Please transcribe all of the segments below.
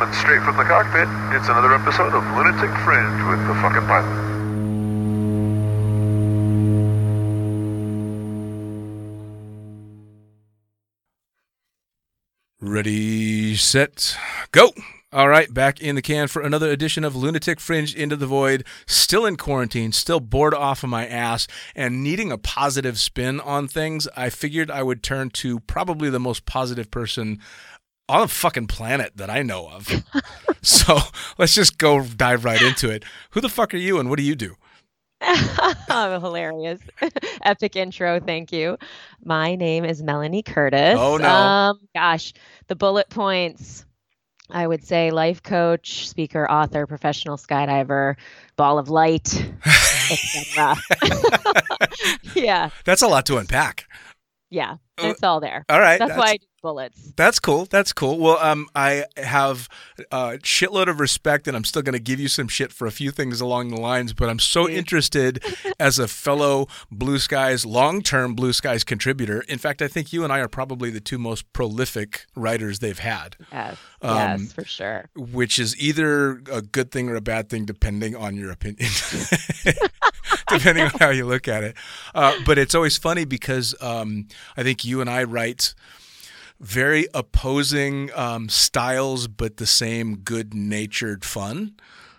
coming straight from the cockpit. It's another episode of Lunatic Fringe with the fucking pilot. Ready, set, go. All right, back in the can for another edition of Lunatic Fringe Into the Void. Still in quarantine, still bored off of my ass, and needing a positive spin on things. I figured I would turn to probably the most positive person on the fucking planet that I know of. so let's just go dive right into it. Who the fuck are you and what do you do? oh, hilarious. Epic intro. Thank you. My name is Melanie Curtis. Oh, no. Um, gosh, the bullet points. I would say life coach, speaker, author, professional skydiver, ball of light, etc. yeah. That's a lot to unpack. Yeah. It's all there. All right. That's, why I do bullets. That's cool. That's cool. Well, um, I have a shitload of respect, and I'm still going to give you some shit for a few things along the lines. But I'm so interested as a fellow Blue Skies, long-term Blue Skies contributor. In fact, I think you and I are probably the two most prolific writers they've had. Yes. Um, yes, for sure. which is either a good thing or a bad thing, depending on your opinion, depending on how you look at it. Uh, but it's always funny because um, I think you and I write very opposing um, styles, but the same good-natured fun.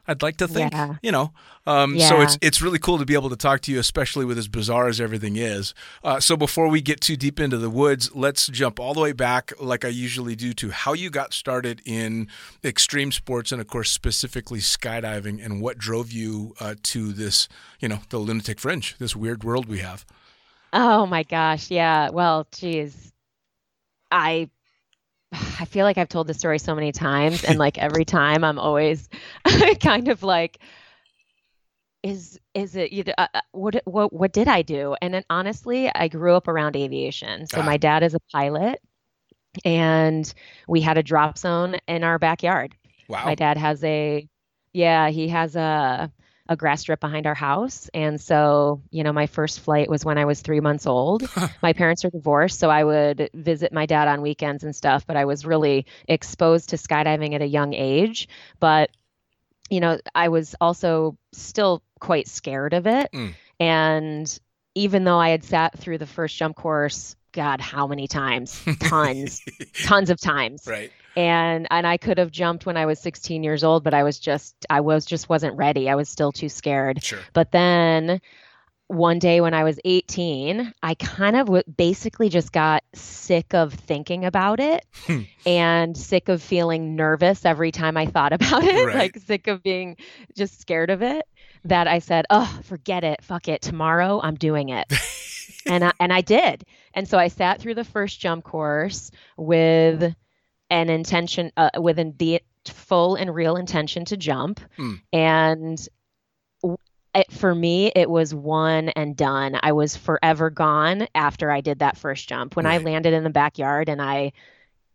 I'd like to think, Yeah. you know. Um, So it's it's really cool to be able to talk to you, especially with as bizarre as everything is. Uh, so before we get too deep into the woods, let's jump all the way back, like I usually do, to how you got started in extreme sports, and of course specifically skydiving, and what drove you uh, to this, you know, the lunatic fringe, this weird world we have. Oh my gosh. Yeah. Well, geez. I I feel like I've told this story so many times and like every time I'm always kind of like is is it you uh, uh, what what what did I do? And then honestly, I grew up around aviation. So Ah. my dad is a pilot and we had a drop zone in our backyard. Wow. My dad has a, yeah, he has a a grass strip behind our house, and so you know, my first flight was when I was three months old. my parents are divorced, so I would visit my dad on weekends and stuff. But I was really exposed to skydiving at a young age. But you know, I was also still quite scared of it, Mm. and even though I had sat through the first jump course, God, how many times? Tons, tons of times right. And and I could have jumped when I was 16 years old, but I was just I was just wasn't ready. I was still too scared. Sure. But then one day when I was 18, I kind of w- basically just got sick of thinking about it Hmm. and sick of feeling nervous every time I thought about it, Right. like sick of being just scared of it that I said, "Oh, forget it. Fuck it. Tomorrow I'm doing it." and I, and I did. And so I sat through the first jump course with an intention, uh, with the full and real intention to jump. Hmm. And it, for me, it was one and done. I was forever gone after I did that first jump. When I landed in the backyard and I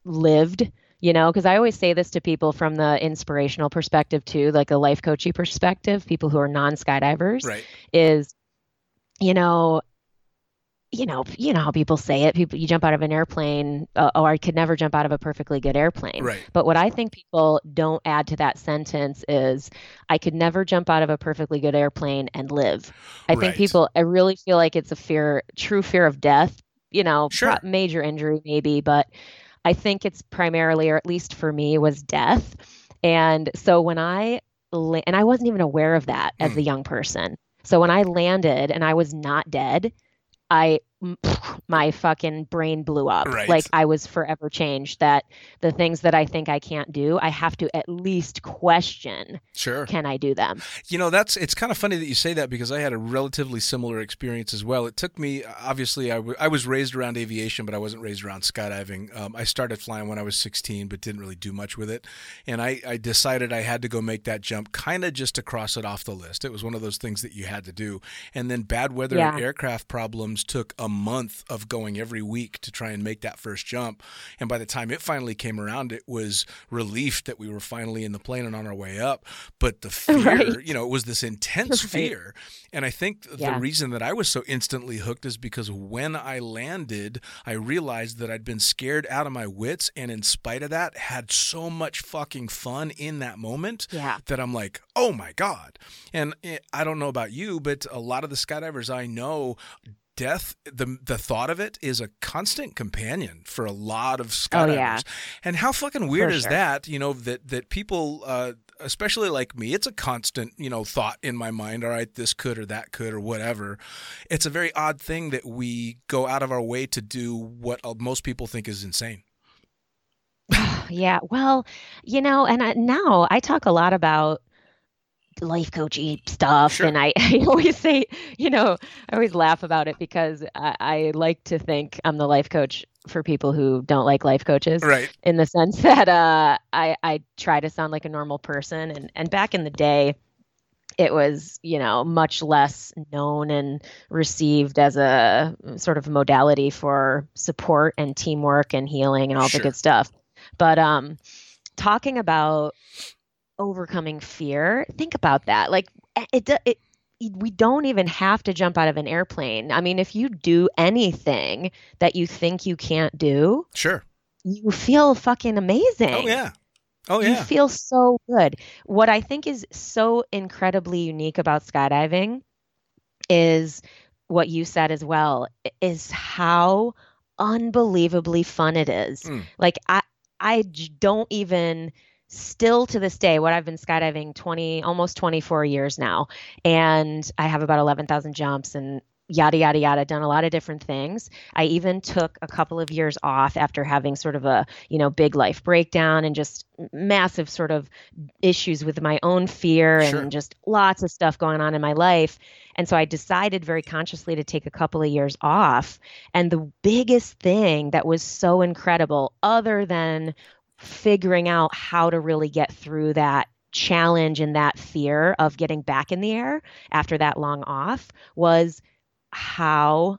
lived, you know, because I always say this to people from the inspirational perspective too, like a life coachy perspective, people who are non skydivers Right. is you know you know you know how people say it people you jump out of an airplane uh, oh i could never jump out of a perfectly good airplane Right. but what i think people don't add to that sentence is i could never jump out of a perfectly good airplane and live i Right. think people i really feel like it's a fear true fear of death you know Sure. major injury maybe but i think it's primarily or at least for me was death and so when i and i wasn't even aware of that as Hmm. a young person so when I landed and I was not dead, I my fucking brain blew up. Right. Like I was forever changed that the things that I think I can't do, I have to at least question, Sure. can I do them? You know, that's it's kind of funny that you say that because I had a relatively similar experience as well. It took me obviously I, w- I was raised around aviation, but I wasn't raised around skydiving. Um, I started flying when I was 16, but didn't really do much with it. And I, I decided I had to go make that jump, kind of just to cross it off the list. It was one of those things that you had to do. And then bad weather and aircraft problems took a a month of going every week to try and make that first jump. And by the time it finally came around, it was relief that we were finally in the plane and on our way up. But the fear, Right. you know, it was this intense Right. fear. And I think Yeah. the reason that I was so instantly hooked is because when I landed, I realized that I'd been scared out of my wits. And in spite of that, had so much fucking fun in that moment Yeah. that I'm like, oh my God. And eh, I don't know about you, but a lot of the skydivers I know, death, the the thought of it is a constant companion for a lot of skydivers. Oh, yeah. And how fucking weird For is sure. that, you know, that that people uh especially like me, it's a constant, you know, thought in my mind, all right, this could or that could or whatever. It's a very odd thing that we go out of our way to do what uh, most people think is insane. Yeah, well, you know, and I, now I talk a lot about life coachy stuff, Sure. and I, I always say, you know, I always laugh about it because I, I like to think I'm the life coach for people who don't like life coaches, Right. in the sense that uh, I I try to sound like a normal person, and and back in the day. It was, you know, much less known and received as a sort of modality for support and teamwork and healing and all Sure. the good stuff. But um, talking about overcoming fear, think about that. Like it, it, it, we don't even have to jump out of an airplane. I mean, if you do anything that you think you can't do, Sure. you feel fucking amazing. Oh yeah. Oh yeah. You feel so good. What I think is so incredibly unique about skydiving is what you said as well is how unbelievably fun it is. Mm. Like I don't even still to this day what I've been skydiving 20 almost 24 years now and I have about 11,000 jumps and yada yada yada done a lot of different things. I even took a couple of years off after having sort of a, you know, big life breakdown and just massive sort of issues with my own fear Sure. and just lots of stuff going on in my life. And so I decided very consciously to take a couple of years off. And the biggest thing that was so incredible, other than figuring out how to really get through that challenge and that fear of getting back in the air after that long off, was how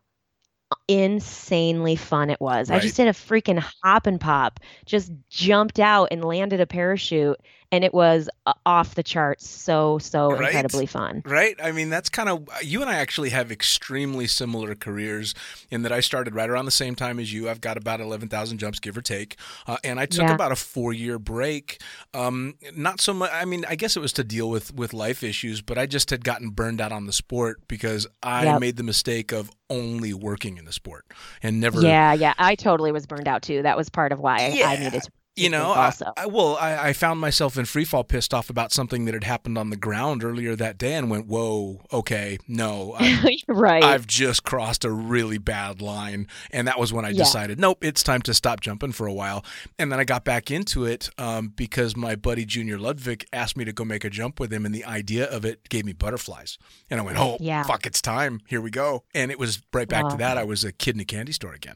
insanely fun it was. I just did a freaking hop and pop, just jumped out and landed a parachute, and it was uh, off the charts. So, so Right? incredibly fun. Right? I mean, that's kind of you and I actually have extremely similar careers in that I started right around the same time as you. I've got about 11,000 jumps, give or take. Uh, and I took Yeah. about a four year break. Um, not so much, I mean, I guess it was to deal with, with life issues, but I just had gotten burned out on the sport because I Yep. made the mistake of only working in the sport and never. Yeah, yeah. I totally was burned out too. That was part of why I needed to. You know, break I. I, well, I, I found myself in free fall pissed off about something that had happened on the ground earlier that day and went, whoa, okay, no, I, right. I've just crossed a really bad line. And that was when I Yeah. decided, nope, it's time to stop jumping for a while. And then I got back into it um, because my buddy Junior Ludwig asked me to go make a jump with him. And the idea of it gave me butterflies. And I went, oh, Yeah. fuck, it's time. Here we go. And it was right back to that. I was a kid in a candy store again.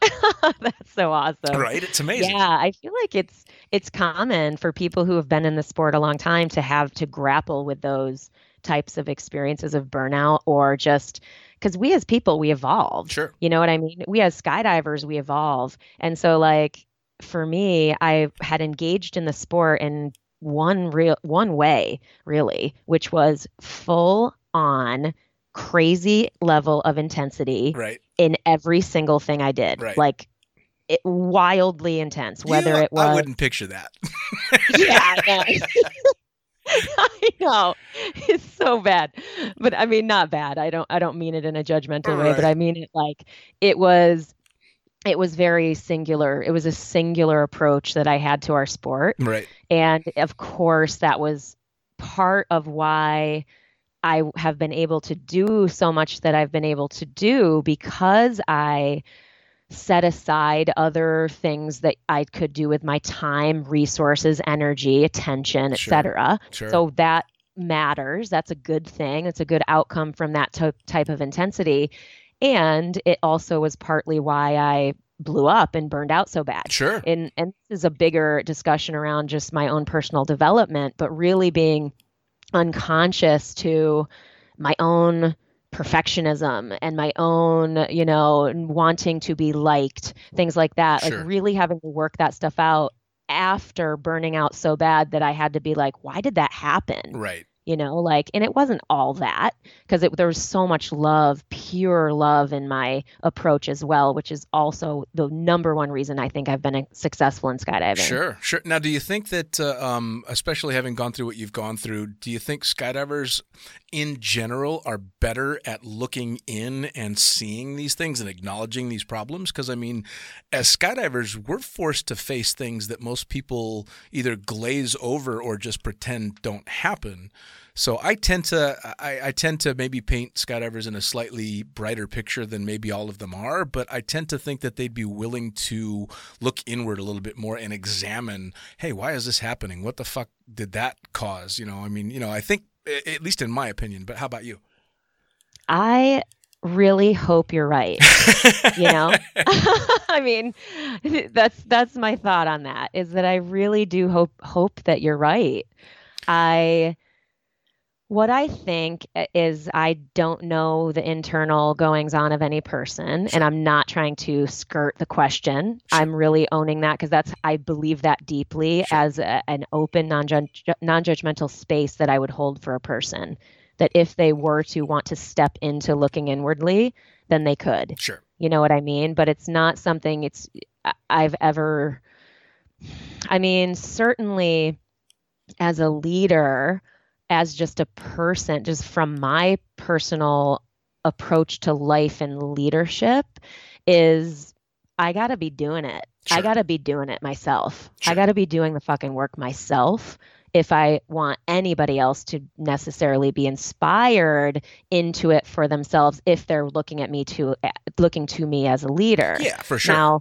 That's so awesome. Right? It's amazing. Yeah, I feel like it's it's common for people who have been in the sport a long time to have to grapple with those types of experiences of burnout or just because we as people we evolve. Sure. You know what I mean? We as skydivers we evolve, and so like for me, I had engaged in the sport in one real one way really, which was full on crazy level of intensity Right. In every single thing I did. Right. Like it, wildly intense, whether You- it was I wouldn't picture that. yeah, I know. I know. It's so bad. But I mean not bad. I don't I don't mean it in a judgmental way, but I mean it like it was it was very singular. It was a singular approach that I had to our sport. right. And of course, that was part of why I have been able to do so much that I've been able to do because I set aside other things that I could do with my time, resources, energy, attention, Sure. etc. Sure. So that matters. That's a good thing. It's a good outcome from that to- type of intensity. And it also was partly why I blew up and burned out so bad sure. and and this is a bigger discussion around just my own personal development but really being unconscious to my own perfectionism and my own, you know, wanting to be liked, things like that. Sure. Like really having to work that stuff out after burning out so bad that I had to be like, why did that happen? Right. You know like and it wasn't all that because there was so much love pure love in my approach as well which is also the number one reason i think i've been uh, successful in skydiving Sure, sure. Now, do you think that, uh, um, especially having gone through what you've gone through, do you think skydivers in general are better at looking in and seeing these things and acknowledging these problems? Because, I mean, as skydivers, we're forced to face things that most people either glaze over or just pretend don't happen. So I tend to I, I tend to maybe paint skydivers in a slightly brighter picture than maybe all of them are, but I tend to think that they'd be willing to look inward a little bit more and examine, hey, why is this happening? What the fuck did that cause? You know, I mean, you know, I think at least in my opinion, but how about you? i really hope you're right you know i mean that's that's my thought on that is that i really do hope hope that you're right i what i think eh, is i don't know the internal goings on of any person and i'm not trying to skirt the question Sure. i'm really owning that because that's i believe that deeply Sure. as a, an open non-judge, non-judgmental space that i would hold for a person that if they were to want to step into looking inwardly then they could Sure. you know what I mean? But it's not something it's I've ever I mean, certainly as a leader, as just a person, just from my personal approach to life and leadership is I got to be doing it. Sure. I got to be doing it myself. Sure. I got to be doing the fucking work myself if I want anybody else to necessarily be inspired into it for themselves if they're looking at me to eh, looking to me as a leader. Yeah, for sure. Now,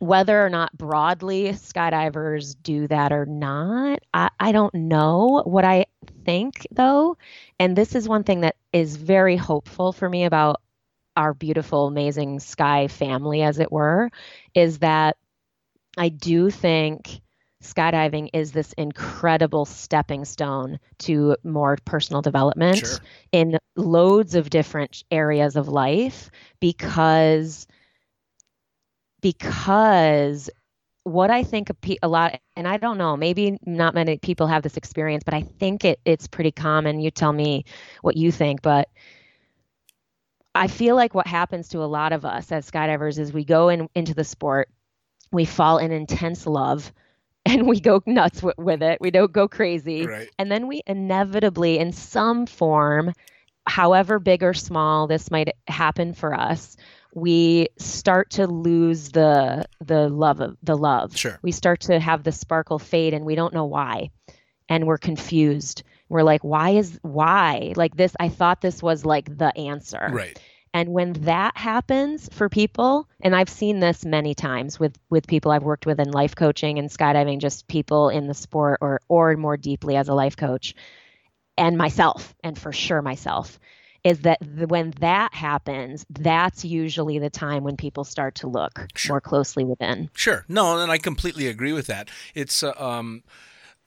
whether or not broadly skydivers do that or not, I, I don't know. What I think, though, and this is one thing that is very hopeful for me about our beautiful, amazing sky family, as it were, is that I do think skydiving is this incredible stepping stone to more personal development Sure. in loads of different areas of life because because what I think a, pe- a lot, and I don't know, maybe not many people have this experience, but I think it it's pretty common. You tell me what you think, but I feel like what happens to a lot of us as skydivers is we go in into the sport, we fall in intense love, and we go nuts w- with it. We don't go crazy, Right. and then we inevitably, in some form, however big or small this might happen for us, we start to lose the the love of the love. Sure. We start to have the sparkle fade and we don't know why. And we're confused. We're like, why is why? Like this, I thought this was like the answer. Right. And when that happens for people, and I've seen this many times with with people I've worked with in life coaching and skydiving, just people in the sport or or more deeply as a life coach, and myself, and for sure myself, is that when that happens, that's usually the time when people start to look Sure. more closely within. Sure. No, and I completely agree with that. It's, uh, um,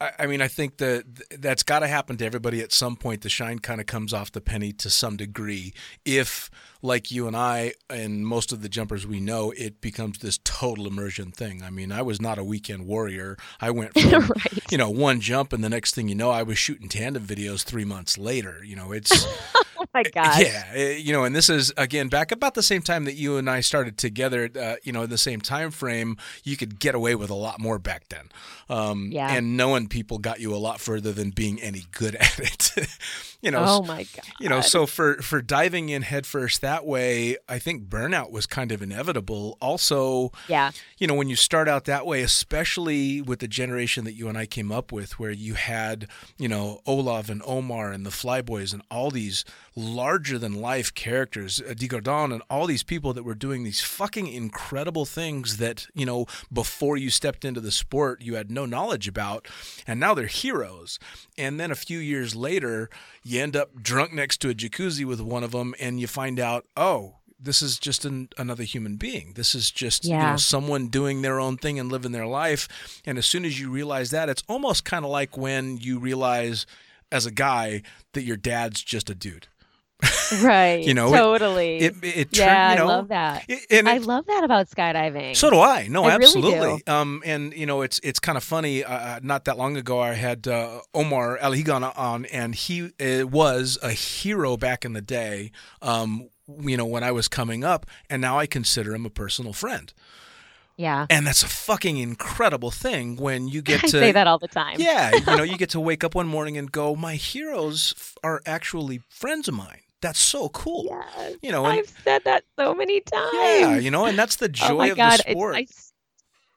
I, I mean, I think that that's got to happen to everybody at some point. The shine kind of comes off the penny to some degree. If, like you and I, and most of the jumpers we know, it becomes this total immersion thing. I mean, I was not a weekend warrior. I went from, right. you know, one jump, and the next thing you know, I was shooting tandem videos three months later. You know, it's. Oh my gosh. Yeah, you know, and this is again back about the same time that you and I started together. Uh, you know, in the same time frame, you could get away with a lot more back then. Um, Yeah. And knowing people got you a lot further than being any good at it. You know. Oh my god. You know, so for for diving in headfirst that way, I think burnout was kind of inevitable. Also, Yeah. you know, when you start out that way, especially with the generation that you and I came up with, where you had, you know, Olav and Omar and the Flyboys and all these larger than life characters, uh, Digardon and all these people that were doing these fucking incredible things that, you know, before you stepped into the sport, you had no knowledge about. And now they're heroes. And then a few years later, you end up drunk next to a jacuzzi with one of them and you find out, oh, this is just an, another human being. This is just you know someone doing their own thing and living their life. And as soon as you realize that, it's almost kind of like when you realize as a guy that your dad's just a dude. Right. You know, totally. It it turned, yeah, you know, I love that. it- I love that about skydiving. So do I. No, I really absolutely. Um, and you know, it's it's kind of funny. Uh, not that long ago, I had uh, Omar Alhegelan on, and he uh, was a hero back in the day. Um, you know, when I was coming up, and now I consider him a personal friend. yeah. And that's a fucking incredible thing when you get I to say that all the time. yeah, you know, you get to wake up one morning and go, my heroes are actually friends of mine. That's so cool. Yes. You know, and I've said that so many times. yeah, you know, and that's the joy oh my of God. the sport. I,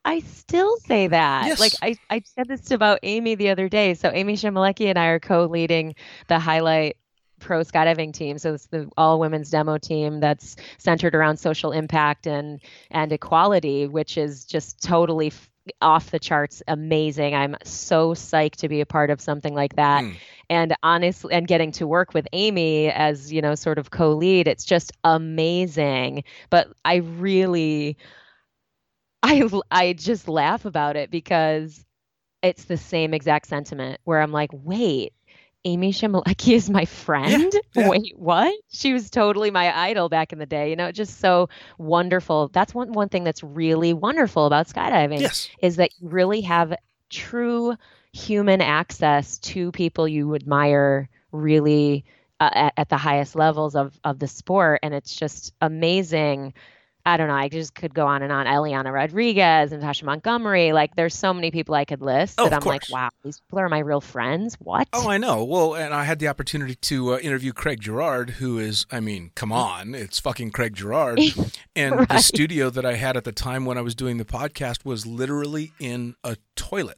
I still say that. Yes. Like I, I said this about Amy the other day. So Amy Chmelecki and I are co-leading the highlight pro skydiving team. So it's the all women's demo team that's centered around social impact and and equality, which is just totally f- off the charts amazing. I'm so psyched to be a part of something like that. Mm. And honestly, and getting to work with Amy as, you know, sort of co lead, it's just amazing. But I really, I, I just laugh about it because it's the same exact sentiment where I'm like, wait, Amy Chmelecki is my friend? yeah. Wait, what? She was totally my idol back in the day. You know, just so wonderful. That's one, one thing that's really wonderful about skydiving yes. is that you really have true human access to people you admire really uh, at, at the highest levels of, of the sport. And it's just amazing. I don't know. I just could go on and on. Eliana Rodriguez and Tasha Montgomery. Like, there's so many people I could list Oh, that I'm like, wow, these people are my real friends. What? Oh, I know. Well, and I had the opportunity to uh, interview Craig Girard, who is, I mean, come on, it's fucking Craig Girard. And the studio that I had at the time when I was doing the podcast was literally in a toilet.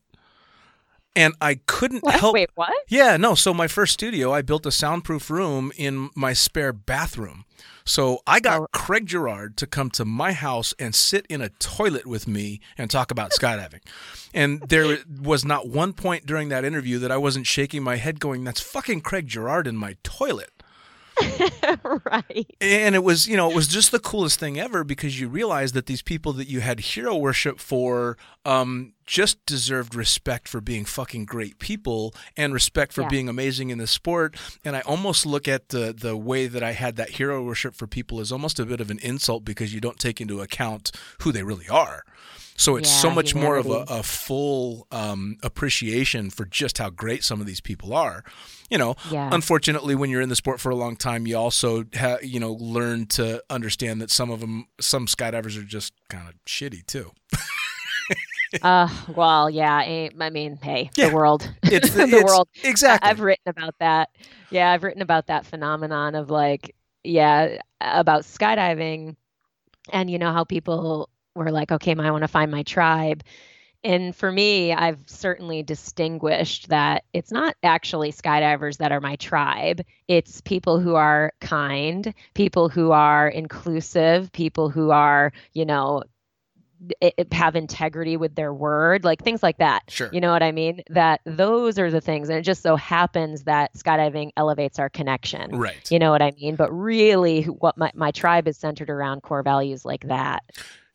And I couldn't What? help. Wait, what? Yeah, no. So my first studio, I built a soundproof room in my spare bathroom. So I got Oh. Craig Girard to come to my house and sit in a toilet with me and talk about skydiving. And there was not one point during that interview that I wasn't shaking my head going, that's fucking Craig Girard in my toilet. right. And it was, you know, it was just the coolest thing ever because you realized that these people that you had hero worship for um, just deserved respect for being fucking great people and respect for Yeah. being amazing in the sport. And I almost look at the the way that I had that hero worship for people as almost a bit of an insult because you don't take into account who they really are. So it's so Yeah, much more of a, a full um, appreciation for just how great some of these people are. You know, Yeah. unfortunately, when you're in the sport for a long time, you also ha- you know learn to understand that some of them, some skydivers are just kind of shitty too. Uh, well, yeah. eh, I mean, hey, Yeah. the world. It's the it's- world. exactly. I've written about that. Yeah, I've written about that phenomenon of like, yeah, about skydiving and you know how people were like, okay, I want to find my tribe. And for me, I've certainly distinguished that it's not actually skydivers that are my tribe. It's people who are kind, people who are inclusive, people who are, you know, i- i- have integrity with their word, like things like that. Sure. You know what I mean? That those are the things. And it just so happens that skydiving elevates our connection. right. You know what I mean? But really, what my, my tribe is centered around core values like that.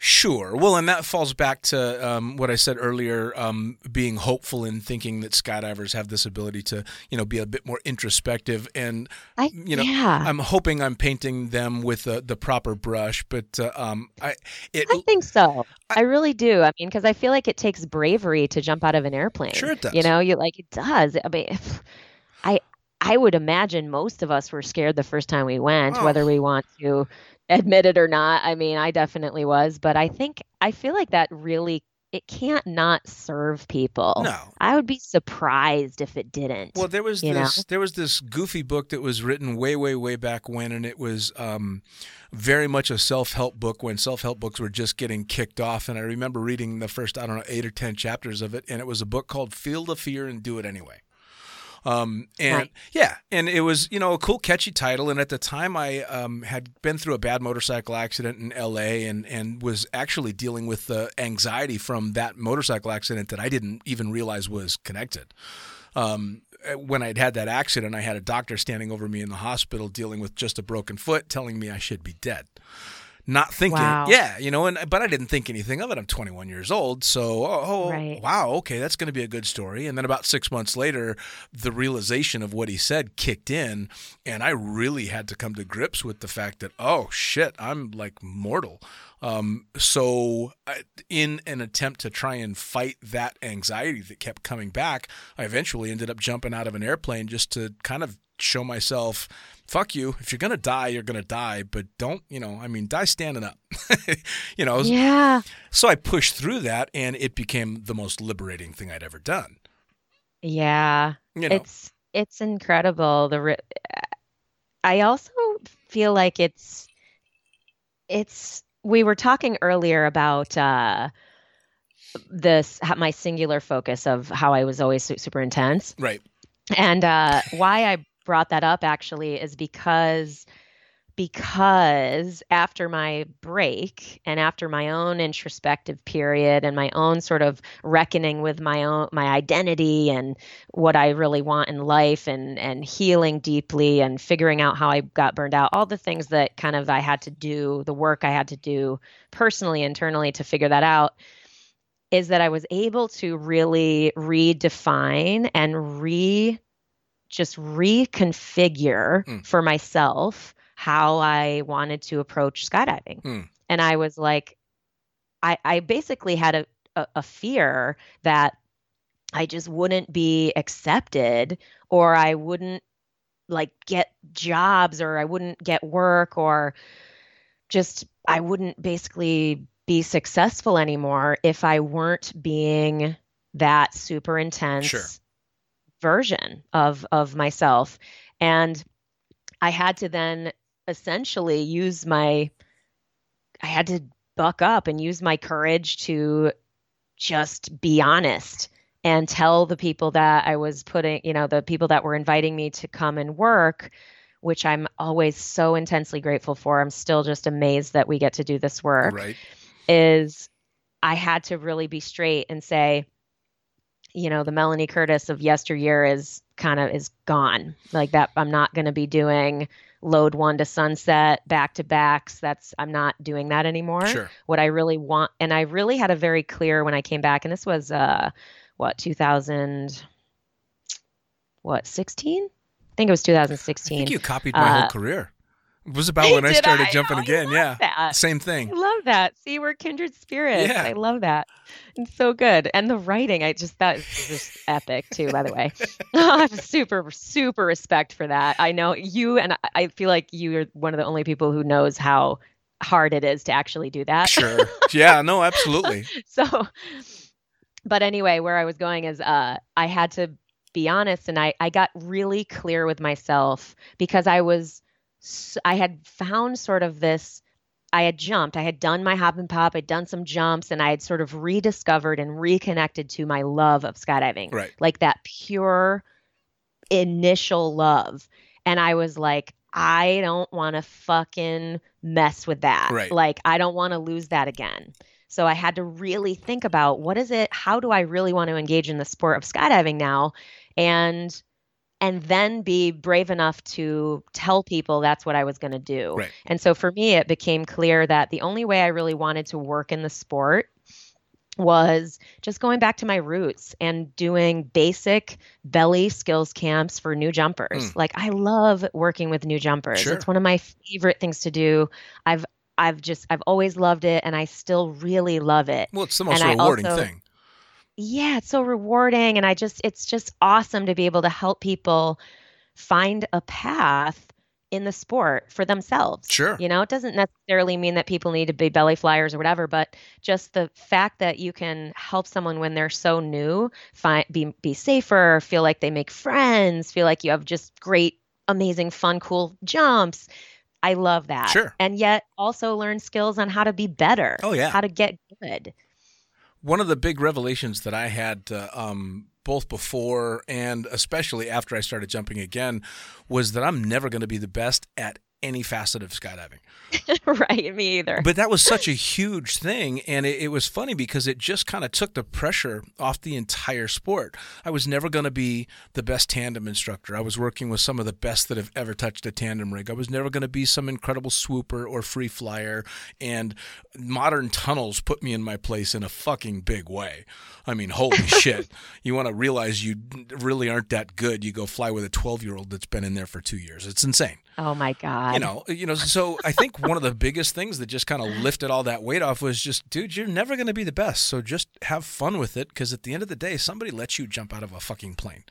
Sure. Well, and that falls back to um, what I said earlier, um, being hopeful and thinking that skydivers have this ability to, you know, be a bit more introspective. And I, You know, yeah, I'm hoping I'm painting them with the, the proper brush. But uh, um, I, it, I think so. I- I really do. I mean, because I feel like it takes bravery to jump out of an airplane. Sure it does. You know, you like it does. I mean, I I would imagine most of us were scared the first time we went, Oh. whether we want to admit it or not. I mean, I definitely was, but I think I feel like that really it can't not serve people. no. I would be surprised if it didn't. Well, there was you know? this there was this goofy book that was written way way way back when, and it was um, very much a self help book when self help books were just getting kicked off. And I remember reading the first I don't know eight or ten chapters of it, and it was a book called "Feel the Fear and Do It Anyway." Um, and Right. yeah, and it was you know a cool, catchy title. And at the time, I um, had been through a bad motorcycle accident in L.A. and and was actually dealing with the anxiety from that motorcycle accident that I didn't even realize was connected. Um, when I'd had that accident, I had a doctor standing over me in the hospital dealing with just a broken foot, telling me I should be dead. Not thinking, Wow. yeah, you know, and but I didn't think anything of it. I'm 21 years old, so oh, oh, Right. wow, okay, that's going to be a good story. And then about six months later, the realization of what he said kicked in, and I really had to come to grips with the fact that oh shit, I'm like mortal. Um, so, in an attempt to try and fight that anxiety that kept coming back, I eventually ended up jumping out of an airplane just to kind of show myself, fuck you. If you're gonna die, you're gonna die, but don't, you know, I mean, die standing up. you know, Yeah. so I pushed through that, and it became the most liberating thing I'd ever done. Yeah. You know, It's it's incredible. The ri- I also feel like it's it's we were talking earlier about uh this my singular focus of how I was always super intense. right? And uh why I brought that up actually is because because after my break and after my own introspective period and my own sort of reckoning with my own my identity and what I really want in life and and healing deeply and figuring out how I got burned out all the things that kind of I had to do the work I had to do personally internally to figure that out is that I was able to really redefine and re just reconfigure Mm. for myself how I wanted to approach skydiving. Mm. And I was like, I, I basically had a, a, a fear that I just wouldn't be accepted or I wouldn't like get jobs or I wouldn't get work or just I wouldn't basically be successful anymore if I weren't being that super intense Sure. Version of of myself and I had to then essentially use my I had to buck up and use my courage to just be honest and tell the people that I was putting, you know, the people that were inviting me to come and work, which I'm always so intensely grateful for. I'm still just amazed that we get to do this work Right. is I had to really be straight and say, you know, the Melanie Curtis of yesteryear is kind of is gone. Like that I'm not going to be doing load one to sunset back to backs. That's I'm not doing that anymore. Sure. What I really want and I really had a very clear when I came back and this was uh what 2000 what 16? I think it was I 2016. think you copied my whole Uh, career. It was about when I started I? jumping Oh, again. Yeah. that. Same I thing. love that. See, we're kindred spirits. Yeah. I love that. It's so good. And the writing, I just that is just epic too, by the way. I have super, super respect for that. I know you and I- I feel like you're one of the only people who knows how hard it is to actually do that. Sure. Yeah. No. Absolutely. so but anyway, where I was going is uh I had to be honest and I I got really clear with myself because I was I had found sort of this I had jumped. I had done my hop and pop. I'd done some jumps and I had sort of rediscovered and reconnected to my love of skydiving. Right. Like that pure initial love. And I was like, I don't want to fucking mess with that. Right. Like, I don't want to lose that again. So I had to really think about what is it? How do I really want to engage in the sport of skydiving now? And and then be brave enough to tell people that's what I was going to do. Right. And so for me, it became clear that the only way I really wanted to work in the sport was just going back to my roots and doing basic belly skills camps for new jumpers. Mm. Like I love working with new jumpers. Sure. It's one of my favorite things to do. I've I've just I've always loved it and I still really love it. Well, it's the most And rewarding also- thing. Yeah, it's so rewarding and I just it's just awesome to be able to help people find a path in the sport for themselves. Sure. You know, it doesn't necessarily mean that people need to be belly flyers or whatever, but just the fact that you can help someone when they're so new, find be be safer, feel like they make friends, feel like you have just great, amazing, fun, cool jumps. I love that. Sure. And yet also learn skills on how to be better. Oh, yeah. How to get good. One of the big revelations that I had, uh, um, both before and especially after I started jumping again, was that I'm never going to be the best at any facet of skydiving. right, me either. But that was such a huge thing. And it, it was funny because it just kind of took the pressure off the entire sport. I was never going to be the best tandem instructor. I was working with some of the best that have ever touched a tandem rig. I was never going to be some incredible swooper or free flyer. And modern tunnels put me in my place in a fucking big way. I mean, holy shit. You want to realize you really aren't that good. You go fly with a 12 year old that's been in there for two years. It's insane. Oh my god. You know, you know. So I think one of the biggest things that just kind of lifted all that weight off was just, dude, you're never going to be the best. So just have fun with it, because at the end of the day, somebody lets you jump out of a fucking plane.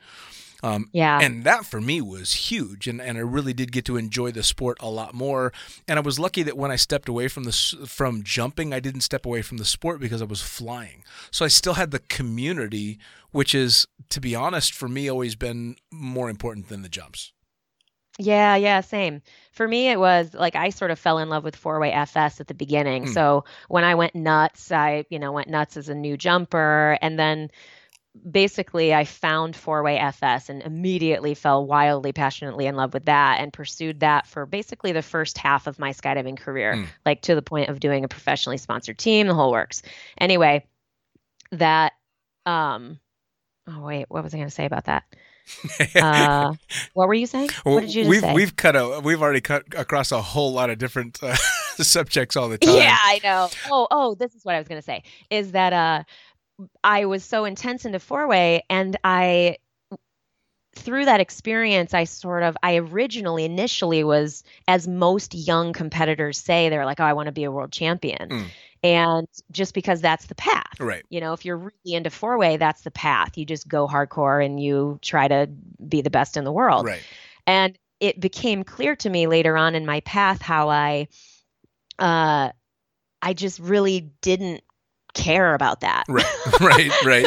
Um, yeah. And that for me was huge, and, and I really did get to enjoy the sport a lot more. And I was lucky that when I stepped away from the from jumping, I didn't step away from the sport because I was flying. So I still had the community, which is, to be honest, for me, always been more important than the jumps. Yeah, yeah, same. For me, it was like I sort of fell in love with four way FS at the beginning. Mm. So when I went nuts, I, you know, went nuts as a new jumper. And then basically I found four way FS and immediately fell wildly passionately in love with that and pursued that for basically the first half of my skydiving career, Mm. like to the point of doing a professionally sponsored team, the whole works. Anyway, that, um, oh, wait, what was I going to say about that? Uh, what were you saying? What did you we've say? we've cut a we've already cut across a whole lot of different uh, subjects all the time. Yeah, I know. Oh, oh, this is what I was going to say is that uh I was so intense into four-way and I through that experience I sort of I originally initially was as most young competitors say they're like, "Oh, I want to be a world champion." Mm. And just because that's the path. Right. You know, if you're really into four-way, that's the path. You just go hardcore and you try to be the best in the world. Right. And it became clear to me later on in my path how I uh I just really didn't care about that. Right. Right. Right.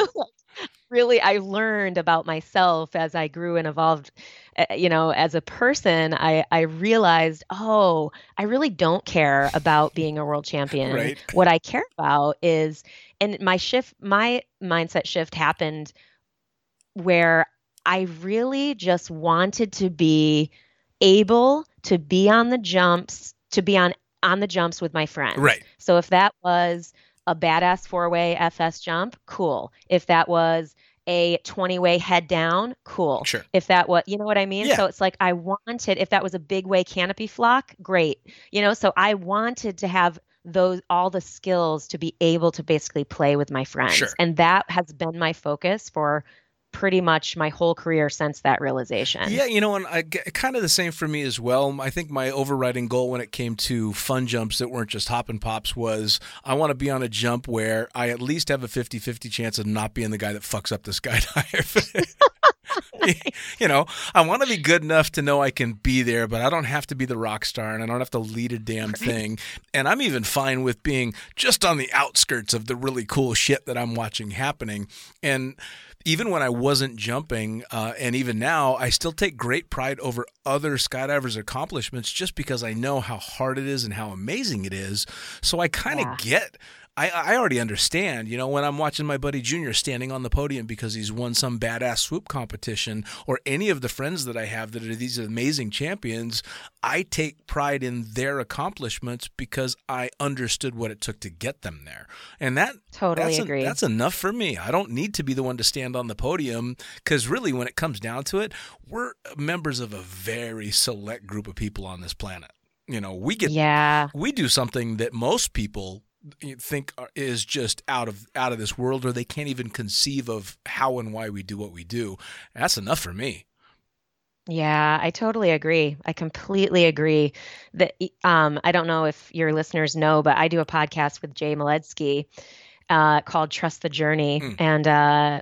Really I learned about myself as I grew and evolved uh, you know as a person I I realized oh I really don't care about being a world champion Right. what I care about is and my shift my mindset shift happened where I really just wanted to be able to be on the jumps to be on on the jumps with my friends Right. so if that was a badass four way FS jump, cool. If that was a 20 way head down, cool. Sure. If that was, you know what I mean? Yeah. So it's like I wanted, if that was a big way canopy flock, great. You know, so I wanted to have those all the skills to be able to basically play with my friends. Sure. And that has been my focus for pretty much my whole career since that realization. Yeah, you know, and I, kind of the same for me as well. I think my overriding goal when it came to fun jumps that weren't just hop and pops was I want to be on a jump where I at least have a 50 50 chance of not being the guy that fucks up the skydive. you know, I want to be good enough to know I can be there, but I don't have to be the rock star and I don't have to lead a damn thing. And I'm even fine with being just on the outskirts of the really cool shit that I'm watching happening. And even when I wasn't jumping, uh, and even now, I still take great pride over other skydivers' accomplishments just because I know how hard it is and how amazing it is. So I kind of Yeah. get. I, I already understand, you know, when I'm watching my buddy Junior standing on the podium because he's won some badass swoop competition, or any of the friends that I have that are these amazing champions, I take pride in their accomplishments because I understood what it took to get them there. And that Totally that's, agree. that's enough for me. I don't need to be the one to stand on the podium because really, when it comes down to it, we're members of a very select group of people on this planet. You know, we get yeah. we do something that most people think is just out of out of this world or they can't even conceive of how and why we do what we do that's enough for me Yeah, I totally agree. I completely agree that um, I don't know if your listeners know, but I do a podcast with Jay Moledzki uh, called Trust the Journey, Mm. and uh,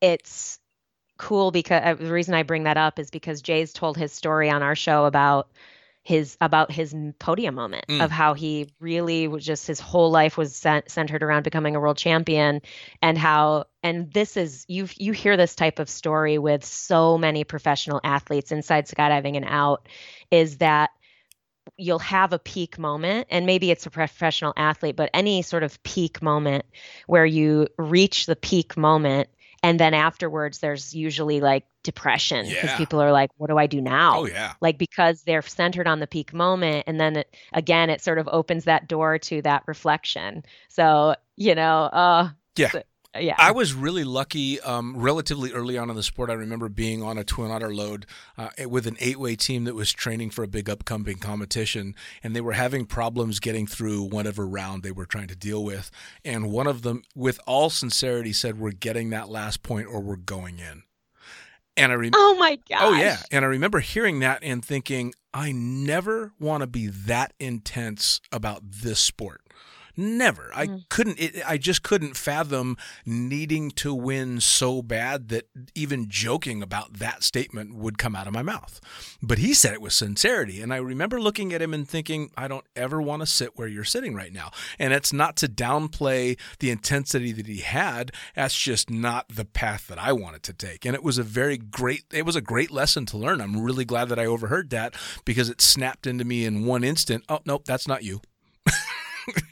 it's cool because uh, the reason I bring that up is because Jay's told his story on our show about his about his podium moment Mm. of how he really was just his whole life was cent- centered around becoming a world champion and how and this is you you hear this type of story with so many professional athletes inside skydiving and out is that you'll have a peak moment and maybe it's a professional athlete but any sort of peak moment where you reach the peak moment and then afterwards there's usually like depression because Yeah. people are like, what do I do now? Oh yeah. Like because they're centered on the peak moment. And then it, again, it sort of opens that door to that reflection. So, you know, uh, Yeah. so- yeah. I was really lucky. Um, relatively early on in the sport, I remember being on a twin otter load uh, with an eight-way team that was training for a big upcoming competition, and they were having problems getting through whatever round they were trying to deal with. And one of them, with all sincerity, said, "We're getting that last point, or we're going in." And I remember. oh my god. Oh yeah, and I remember hearing that and thinking, I never want to be that intense about this sport. Never. I Mm. couldn't. It, I just couldn't fathom needing to win so bad that even joking about that statement would come out of my mouth. But he said it with sincerity, and I remember looking at him and thinking, I don't ever want to sit where you're sitting right now. And it's not to downplay the intensity that he had. That's just not the path that I wanted to take. And it was a very great. It was a great lesson to learn. I'm really glad that I overheard that because it snapped into me in one instant. Oh nope, that's not you.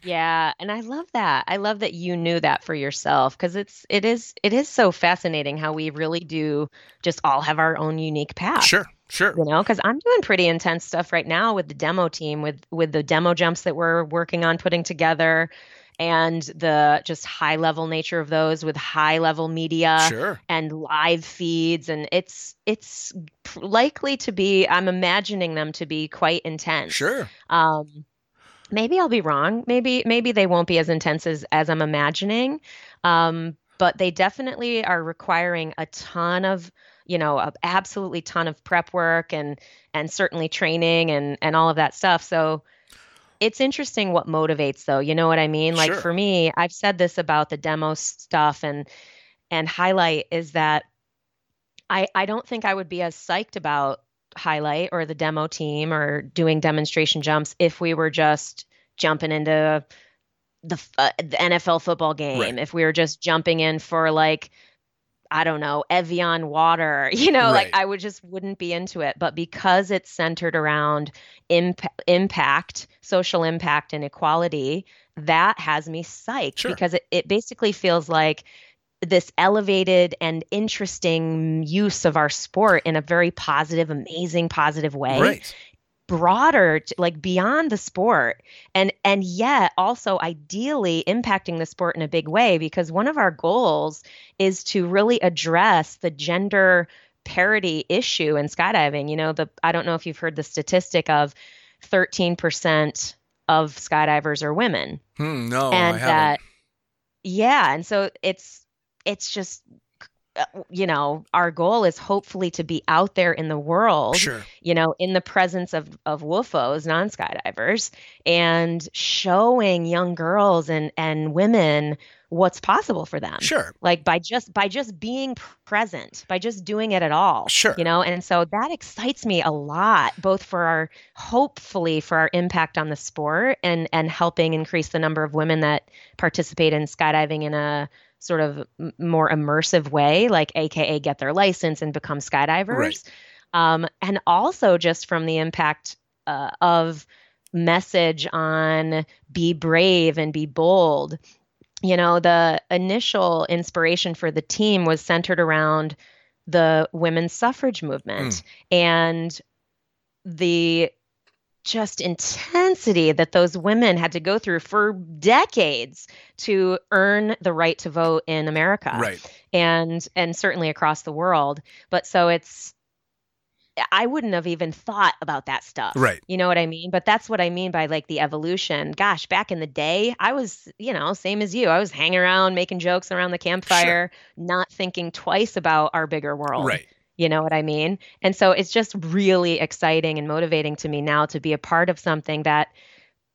Yeah, and I love that. I love that you knew that for yourself because it's it is it is so fascinating how we really do just all have our own unique path. Sure, sure. You know, because I'm doing pretty intense stuff right now with the demo team, with with the demo jumps that we're working on putting together, and the just high level nature of those with high level media Sure. and live feeds, and it's it's likely to be. I'm imagining them to be quite intense. Sure. Um, maybe I'll be wrong. Maybe maybe they won't be as intense as as I'm imagining. Um, but they definitely are requiring a ton of you know a absolutely ton of prep work and and certainly training and and all of that stuff. So it's interesting what motivates though. You know what I mean? Like Sure. for me, I've said this about the demo stuff and and highlight is that I I don't think I would be as psyched about highlight or the demo team or doing demonstration jumps if we were just jumping into the, uh, the NFL football game Right. if we were just jumping in for like I don't know Evian water you know Right. like I would just wouldn't be into it but because it's centered around imp- impact social impact and equality that has me psyched Sure. because it, it basically feels like this elevated and interesting use of our sport in a very positive, amazing, positive way, Right. broader, like beyond the sport, and and yet also ideally impacting the sport in a big way because one of our goals is to really address the gender parity issue in skydiving. You know, the I don't know if you've heard the statistic of 13% of skydivers are women Hmm, no, and I haven't. that yeah and so it's it's just uh, you know our goal is hopefully to be out there in the world Sure. you know in the presence of of whuffos non-skydivers and showing young girls and and women what's possible for them Sure. like by just by just being present by just doing it at all Sure. you know and so that excites me a lot both for our hopefully for our impact on the sport and and helping increase the number of women that participate in skydiving in a sort of m- more immersive way like aka get their license and become skydivers. Right. um, and also just from the impact uh, of message on be brave and be bold. You know the initial inspiration for the team was centered around the women's suffrage movement and the just intensity that those women had to go through for decades to earn the right to vote in America Right. and and certainly across the world but so it's I wouldn't have even thought about that stuff. Right. You know what I mean? But that's what I mean by like the evolution. Gosh, back in the day, I was, you know, same as you. I was hanging around making jokes around the campfire, not thinking twice about our bigger world. Right. You know what I mean? And so it's just really exciting and motivating to me now to be a part of something that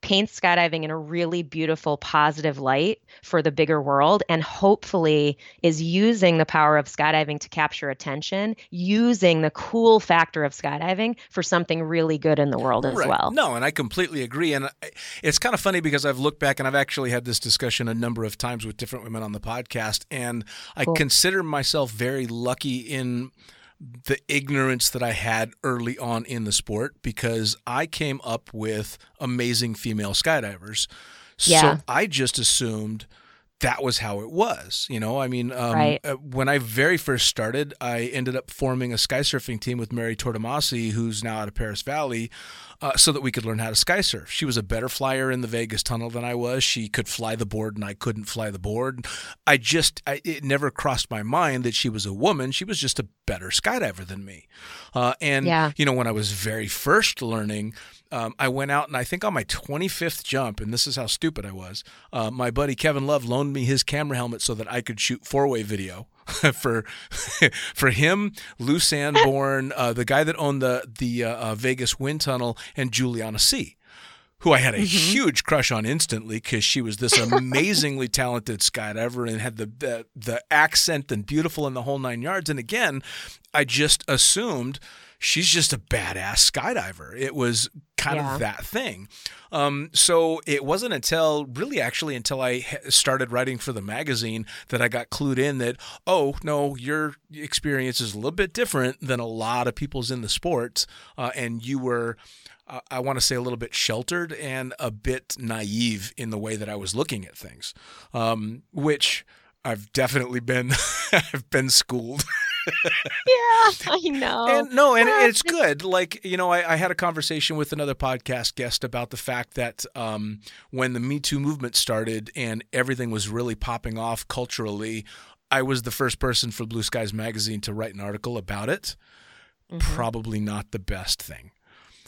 paints skydiving in a really beautiful, positive light for the bigger world and hopefully is using the power of skydiving to capture attention, using the cool factor of skydiving for something really good in the world as Right. well. No, and I completely agree. And it's kind of funny because I've looked back and I've actually had this discussion a number of times with different women on the podcast. And I Cool. consider myself very lucky in the ignorance that I had early on in the sport because I came up with amazing female skydivers. Yeah. So I just assumed that was how it was. You know, I mean, um, Right. uh, when I very first started, I ended up forming a sky surfing team with Mary Tortomasi, who's now out of Perris Valley, uh, so that we could learn how to sky surf. She was a better flyer in the Vegas tunnel than I was. She could fly the board, and I couldn't fly the board. I just, I, it never crossed my mind that she was a woman. She was just a better skydiver than me. Uh, and, Yeah. you know, when I was very first learning, um, I went out and I think on my 25th jump, and this is how stupid I was, uh, my buddy Kevin Love loaned me his camera helmet so that I could shoot four way video. for for him, Lou Sanborn, uh, the guy that owned the the uh, uh, Vegas wind tunnel, and Juliana C who I had a huge crush on instantly because she was this amazingly talented skydiver and had the, the the accent and beautiful in the whole nine yards. And again, I just assumed she's just a badass skydiver. It was kind Yeah. of that thing. Um, so it wasn't until really actually until I started writing for the magazine that I got clued in that oh no, your experience is a little bit different than a lot of people's in the sports, uh, and you were uh, I want to say a little bit sheltered and a bit naive in the way that I was looking at things, um, which I've definitely been I've been schooled. Yeah, I know. And no, and it's good. Like you know, I, I had a conversation with another podcast guest about the fact that um, when the Me Too movement started and everything was really popping off culturally, I was the first person for Blue Skies magazine to write an article about it. Mhm. Probably not the best thing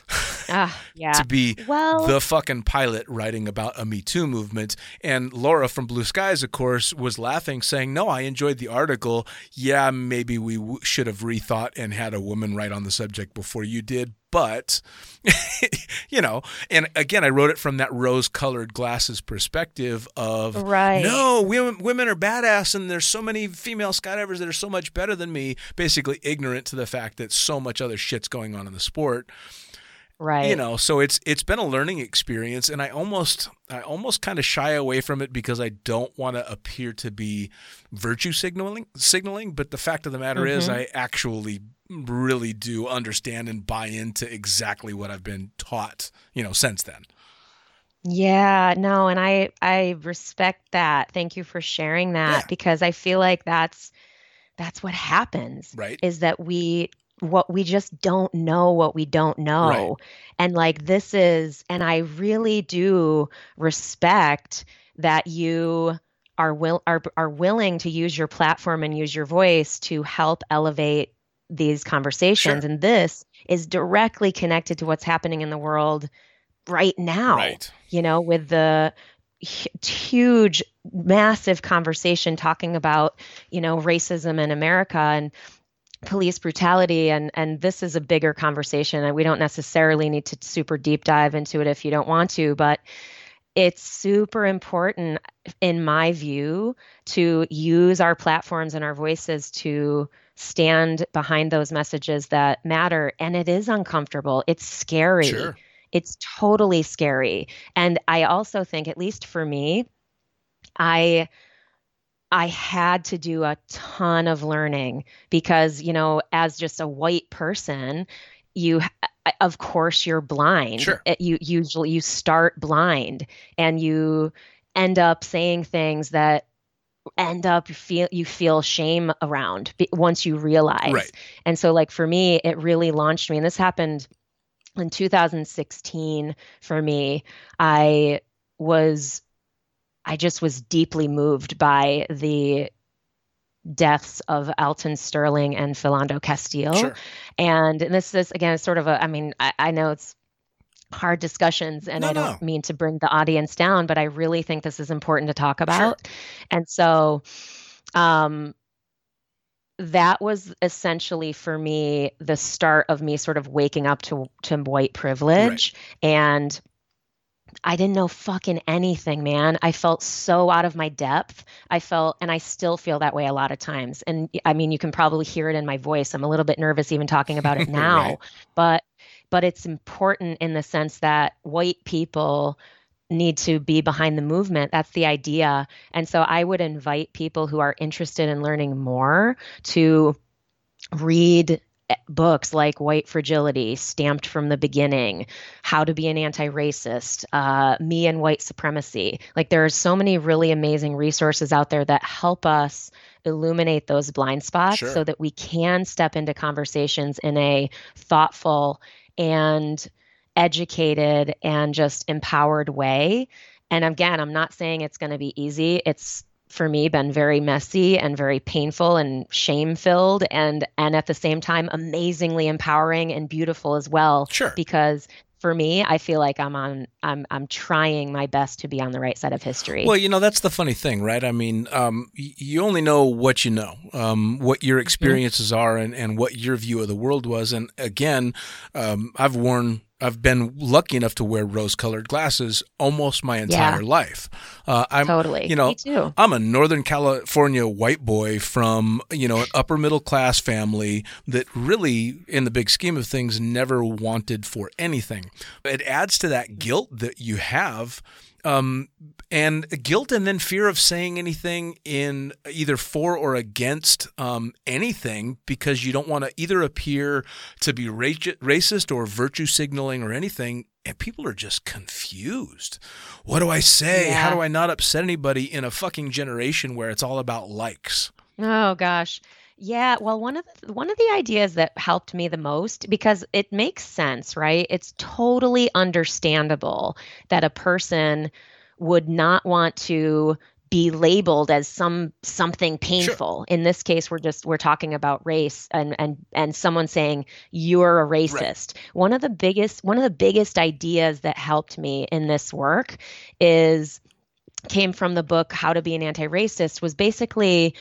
Ah, yeah. to be well, the fucking pilot writing about a Me Too movement. And Laura from Blue Skies, of course, was laughing, saying, No, I enjoyed the article. Yeah, maybe we w- should have rethought and had a woman write on the subject before you did. But, you know, and again, I wrote it from that rose colored glasses perspective of, right. no, women, women are badass, and there's so many female skydivers that are so much better than me, basically ignorant to the fact that so much other shit's going on in the sport Right. you know so it's it's been a learning experience and i almost i almost kind of shy away from it because i don't want to appear to be virtue signaling signaling but the fact of the matter is Mhm. i actually really do understand and buy into exactly what i've been taught you know since then Yeah, no, and I I respect that. Thank you for sharing that Yeah. because I feel like that's that's what happens right is that we what we just don't know what we don't know. And like this is and I really do respect that you are will are are willing to use your platform and use your voice to help elevate these conversations Sure. and this is directly connected to what's happening in the world right now right you know, with the huge, massive conversation talking about, you know, racism in America and police brutality and and this is a bigger conversation and we don't necessarily need to super deep dive into it if you don't want to but it's super important in my view to use our platforms and our voices to stand behind those messages that matter and it is uncomfortable. It's scary. Sure. It's totally scary. And i also think at least for me i i had to do a ton of learning because you know as just a white person you of course you're blind Sure. Eh, you usually you start blind and you end up saying things that end up feel you feel shame around once you realize Right. and so like for me it really launched me and this happened in 2016 for me i was i just was deeply moved by the deaths of alton sterling and philando castile. Sure. And this is again sort of a i mean i, I know it's hard discussions and No, i don't no. mean to bring the audience down but i really think this is important to talk about. And so um that was essentially for me the start of me sort of waking up to to white privilege and I didn't know fucking anything, man. I felt so out of my depth. I felt, and I still feel that way a lot of times. And I mean, you can probably hear it in my voice. I'm a little bit nervous even talking about it now, Right. but but it's important in the sense that white people need to be behind the movement. That's the idea. And so I would invite people who are interested in learning more to read books like White Fragility, Stamped from the Beginning, How to Be an Anti-Racist, uh, Me and White Supremacy. Like there are so many really amazing resources out there that help us illuminate those blind spots Sure. so that we can step into conversations in a thoughtful and educated and just empowered way. And again, I'm not saying it's going to be easy. It's for me been very messy and very painful and shame filled and and at the same time amazingly empowering and beautiful as well Sure. because for me I feel like I'm on I'm I'm trying my best to be on the right side of history. Well, you know that's the funny thing, right? I mean, um, you only know what you know, um, what your experiences are, and, and what your view of the world was. And again, um, I've worn, I've been lucky enough to wear rose-colored glasses almost my entire life. Uh, I'm, totally. you know, me too. I'm a Northern California white boy from, you know, an upper middle class family that really, in the big scheme of things, never wanted for anything. It adds to that guilt that you have. Um, and guilt and then fear of saying anything in either for or against um, anything because you don't want to either appear to be racist or virtue signaling or anything. And people are just confused. What do I say? How do I not upset anybody in a fucking generation where it's all about likes? Oh gosh. Yeah, well one of the one of the ideas that helped me the most because it makes sense, right? It's totally understandable that a person would not want to be labeled as some something painful. In this case we're just we're talking about race and and and someone saying you're a racist. One of the biggest one of the biggest ideas that helped me in this work is came from the book How to Be an Anti-Racist was basically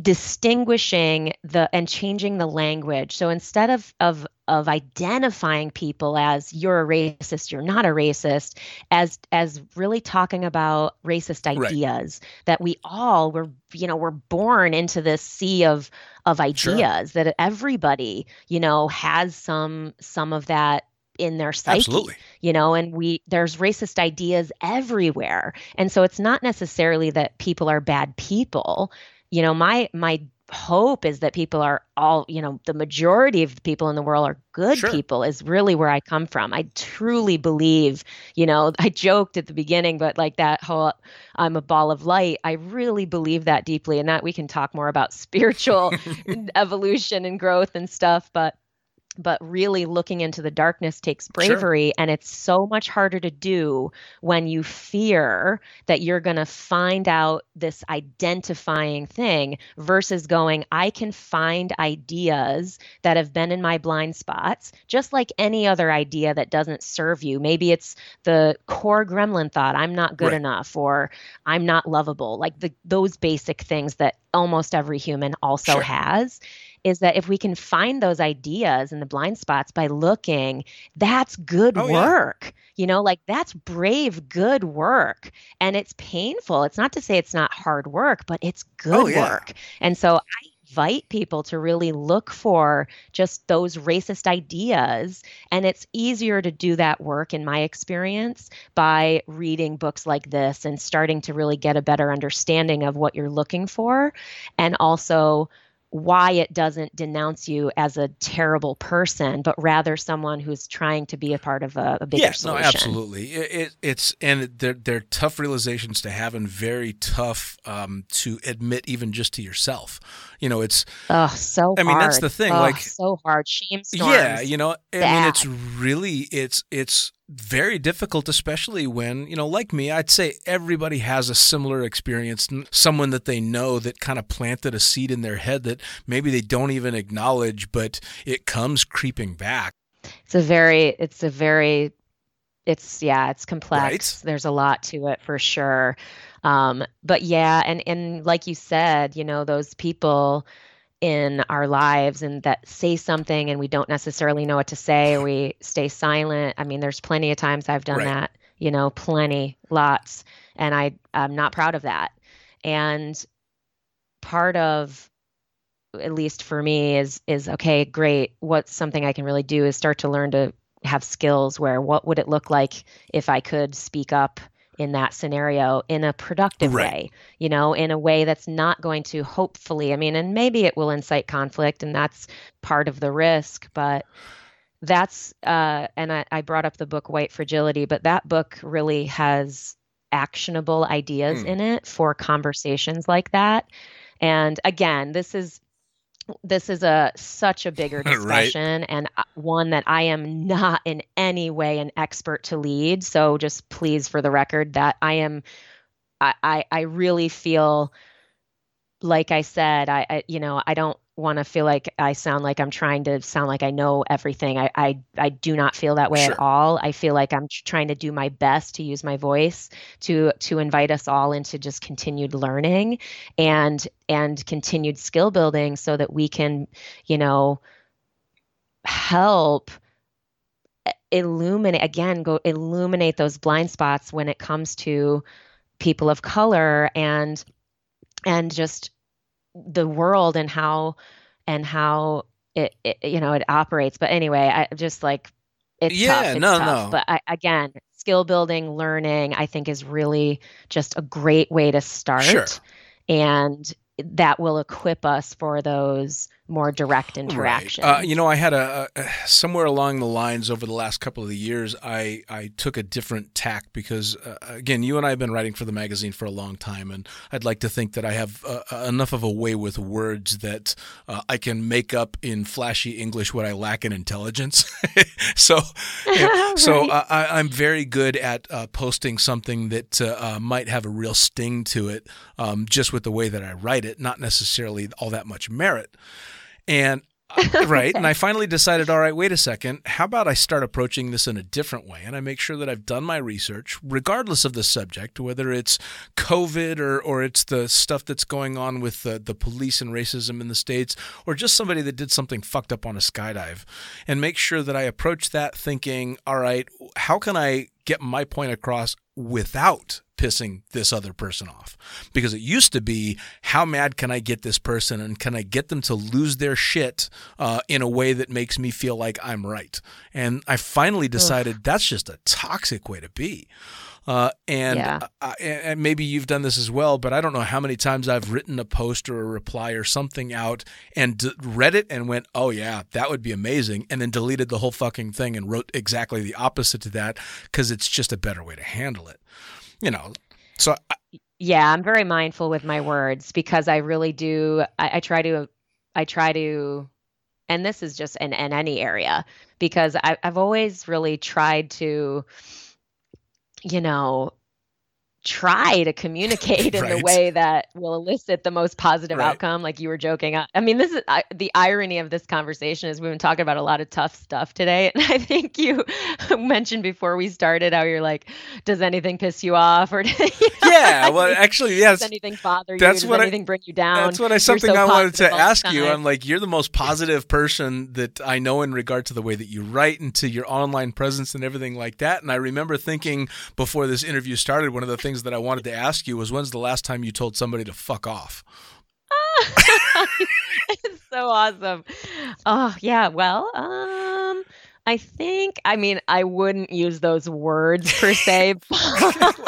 distinguishing the and changing the language. So instead of of of identifying people as you're a racist, you're not a racist, as as really talking about racist Right. ideas that we all were you know we're born into this sea of of Sure. ideas that everybody you know has some some of that in their psyche Absolutely. you know and we there's racist ideas everywhere and so it's not necessarily that people are bad people you know my my hope is that people are all you know the majority of the people in the world are good Sure. people is really where i come from i truly believe you know i joked at the beginning but like that whole i'm a ball of light i really believe that deeply and that we can talk more about spiritual evolution and growth and stuff but but really looking into the darkness takes Sure. bravery and it's so much harder to do when you fear that you're going to find out this identifying thing versus going i can find ideas that have been in my blind spots just like any other idea that doesn't serve you maybe it's the core gremlin thought i'm not good Right. enough or i'm not lovable like the those basic things that almost every human also Sure. has is that if we can find those ideas and the blind spots by looking, that's good Oh, yeah. work. You know, like that's brave, good work. And it's painful. It's not to say it's not hard work, but it's oh, good Oh, yeah. work. And so I invite people to really look for just those racist ideas. And it's easier to do that work, in my experience, by reading books like this and starting to really get a better understanding of what you're looking for. And also, why it doesn't denounce you as a terrible person, but rather someone who's trying to be a part of a, a bigger yeah, solution. no, absolutely. It, it, it's and they're they're tough realizations to have and very tough um, to admit even just to yourself. You know, it's Oh, so I mean, that's the thing, Ugh, like- so hard. Shame storms. yeah, you know, I mean, it's really it's it's very difficult, especially when you know, like me, I'd say everybody has a similar experience. Someone that they know that kind of planted a seed in their head that maybe they don't even acknowledge, but it comes creeping back. It's a very, it's a very, it's yeah, it's complex. Right. There's a lot to it for sure. Um, but yeah, and and like you said, you know, those people in our lives and that say something and we don't necessarily know what to say or we stay silent. I mean, there's plenty of times I've done Right. that, you know, plenty, lots, and I I'm not proud of that. And part of at least for me is is okay great what's something i can really do is start to learn to have skills where what would it look like if i could speak up in that scenario in a productive Right. way, you know, in a way that's not going to hopefully, I mean, and maybe it will incite conflict and that's part of the risk, but that's uh and I, I brought up the book White Fragility, but that book really has actionable ideas Hmm. in it for conversations like that. And again, this is this is a such a bigger Right. discussion and uh, one that I am not in any way an expert to lead. So just please for the record that I am I I, I really feel like I said, I, I you know, I don't want to feel like I sound like I'm trying to sound like I know everything. I I, I do not feel that way Sure. at all. I feel like I'm trying to do my best to use my voice to to invite us all into just continued learning and and continued skill building so that we can, you know, help illuminate again go illuminate those blind spots when it comes to people of color and and just the world and how and how it, it you know it operates but anyway i just like it's Yeah, tough it's no, tough. no. but I, again skill building learning i think is really just a great way to start Sure. and that will equip us for those more direct Right. Uh, you know, I had a, a somewhere along the lines over the last couple of the years, I I took a different tack because uh, again, you and I have been writing for the magazine for a long time, and I'd like to think that I have uh, uh, enough of a way with words that uh, I can make up in flashy English what I lack in intelligence. so, yeah, so uh, I, I'm very good at uh, posting something that might have a real sting to it, um, just with the way that I write it, not necessarily all that much merit. And uh, right, and I finally decided, all right, wait a second. How about I start approaching this in a different way, and I make sure that I've done my research, regardless of the subject, whether it's COVID or or it's the stuff that's going on with the the police and racism in the states, or just somebody that did something fucked up on a skydive, and make sure that I approach that thinking, all right, how can I get my point across without pissing this other person off because it used to be how mad can i get this person and can i get them to lose their shit uh, in a way that makes me feel like i'm right and i finally decided that's just a toxic way to be uh, and, Yeah. uh, and and maybe you've done this as well, but I don't know how many times I've written a post or a reply or something out and d- read it and went, "Oh yeah, that would be amazing," and then deleted the whole fucking thing and wrote exactly the opposite to that because it's just a better way to handle it. You know, so I, yeah i'm very mindful with my words because i really do i, I try to i try to and this is just in, in any area because I, i've always really tried to you know try to communicate in the way that will elicit the most positive Right. outcome like you were joking I, I mean this is I, the irony of this conversation is we've been talking about a lot of tough stuff today and i think you mentioned before we started how you're like does anything piss you off or yeah, well, actually, yes, does anything bother you? that's Does what I- anything bring you down? That's what I something so I wanted to ask you. I'm like, you're the most positive person that I know in regard to the way that you write and to your online presence and everything like that. And I remember thinking before this interview started, one of the things that I wanted to ask you was, when's the last time you told somebody to fuck off? it's so awesome. Oh yeah. Well, um, I think. I mean, I wouldn't use those words per se.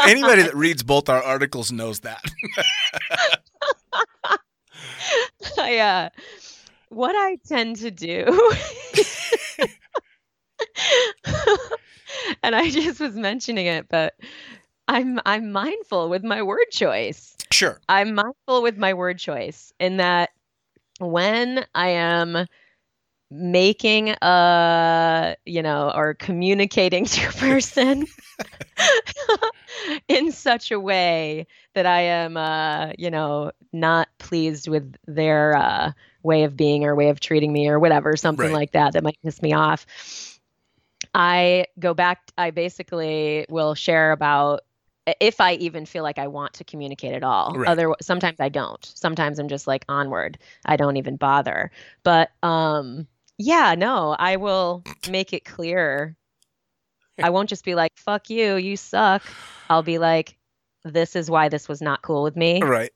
Anybody that reads both our articles knows that. I, uh, what I tend to do, and I just was mentioning it, but I'm I'm mindful with my word choice. sure. I'm mindful with my word choice in that when I am making a, you know, or communicating to a person in such a way that I am, uh, you know, not pleased with their uh, way of being or way of treating me or whatever, something Right. like that that might piss me off. I go back, I basically will share about if I even feel like I want to communicate at all. Right. Other sometimes I don't. Sometimes I'm just like onward. I don't even bother. But um yeah, no, I will make it clear. I won't just be like fuck you, you suck. I'll be like this is why this was not cool with me. Right.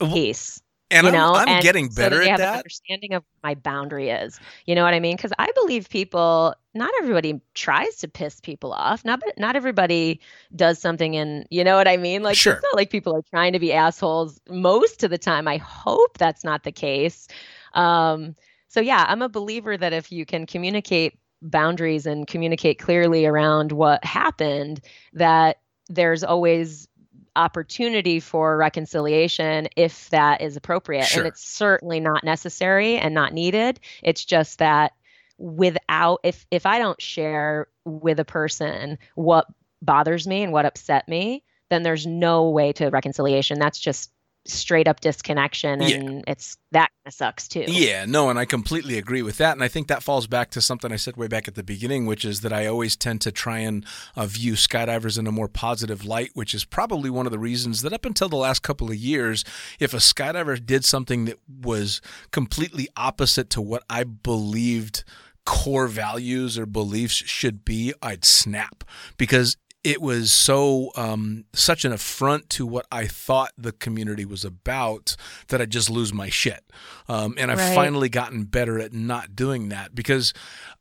Peace. And you I'm, know, I'm and getting so better that they at have an that. understanding of my boundary is. You know what I mean? Because I believe people. Not everybody tries to piss people off. Not not everybody does something, and you know what I mean. Like Sure. it's not like people are trying to be assholes most of the time. I hope that's not the case. Um, so yeah, I'm a believer that if you can communicate boundaries and communicate clearly around what happened, that there's always opportunity for reconciliation if that is appropriate. Sure. And it's certainly not necessary and not needed. It's just that without if if I don't share with a person what bothers me and what upset me, then there's no way to reconciliation. That's just straight up disconnection Yeah. and it's that kind of sucks too. Yeah, no, and I completely agree with that. And I think that falls back to something I said way back at the beginning, which is that I always tend to try and uh, view skydivers in a more positive light, which is probably one of the reasons that up until the last couple of years, if a skydiver did something that was completely opposite to what I believed core values or beliefs should be, I'd snap because it was so um, such an affront to what I thought the community was about that I just lose my shit. Um, and I've Right. finally gotten better at not doing that because,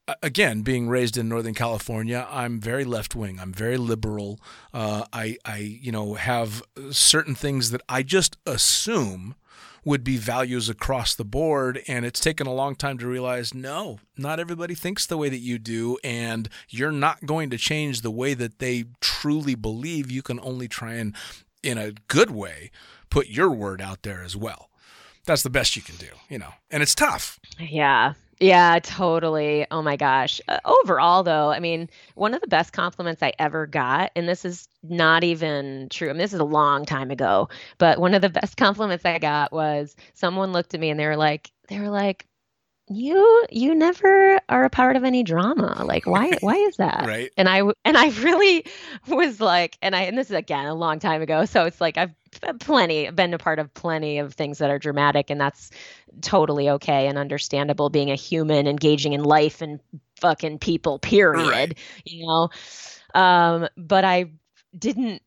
uh, again, being raised in Northern California, I'm very left wing. I'm very liberal. Uh, I, I, you know, have certain things that I just assume would be values across the board. And it's taken a long time to realize no, not everybody thinks the way that you do. And you're not going to change the way that they truly believe. You can only try and, in a good way, put your word out there as well. That's the best you can do, you know, and it's tough. Yeah. Yeah, totally. Oh my gosh. Uh, overall, though, I mean, one of the best compliments I ever got, and this is not even true. I mean, this is a long time ago, but one of the best compliments I got was someone looked at me and they were like, they were like, you you never are a part of any drama. Like, why why is that? Right. And i and I really was like, and I and this is again a long time ago, so it's like I've plenty been a part of plenty of things that are dramatic, and that's totally okay and understandable. Being a human, engaging in life and fucking people, period. Right. You know, um, but I didn't.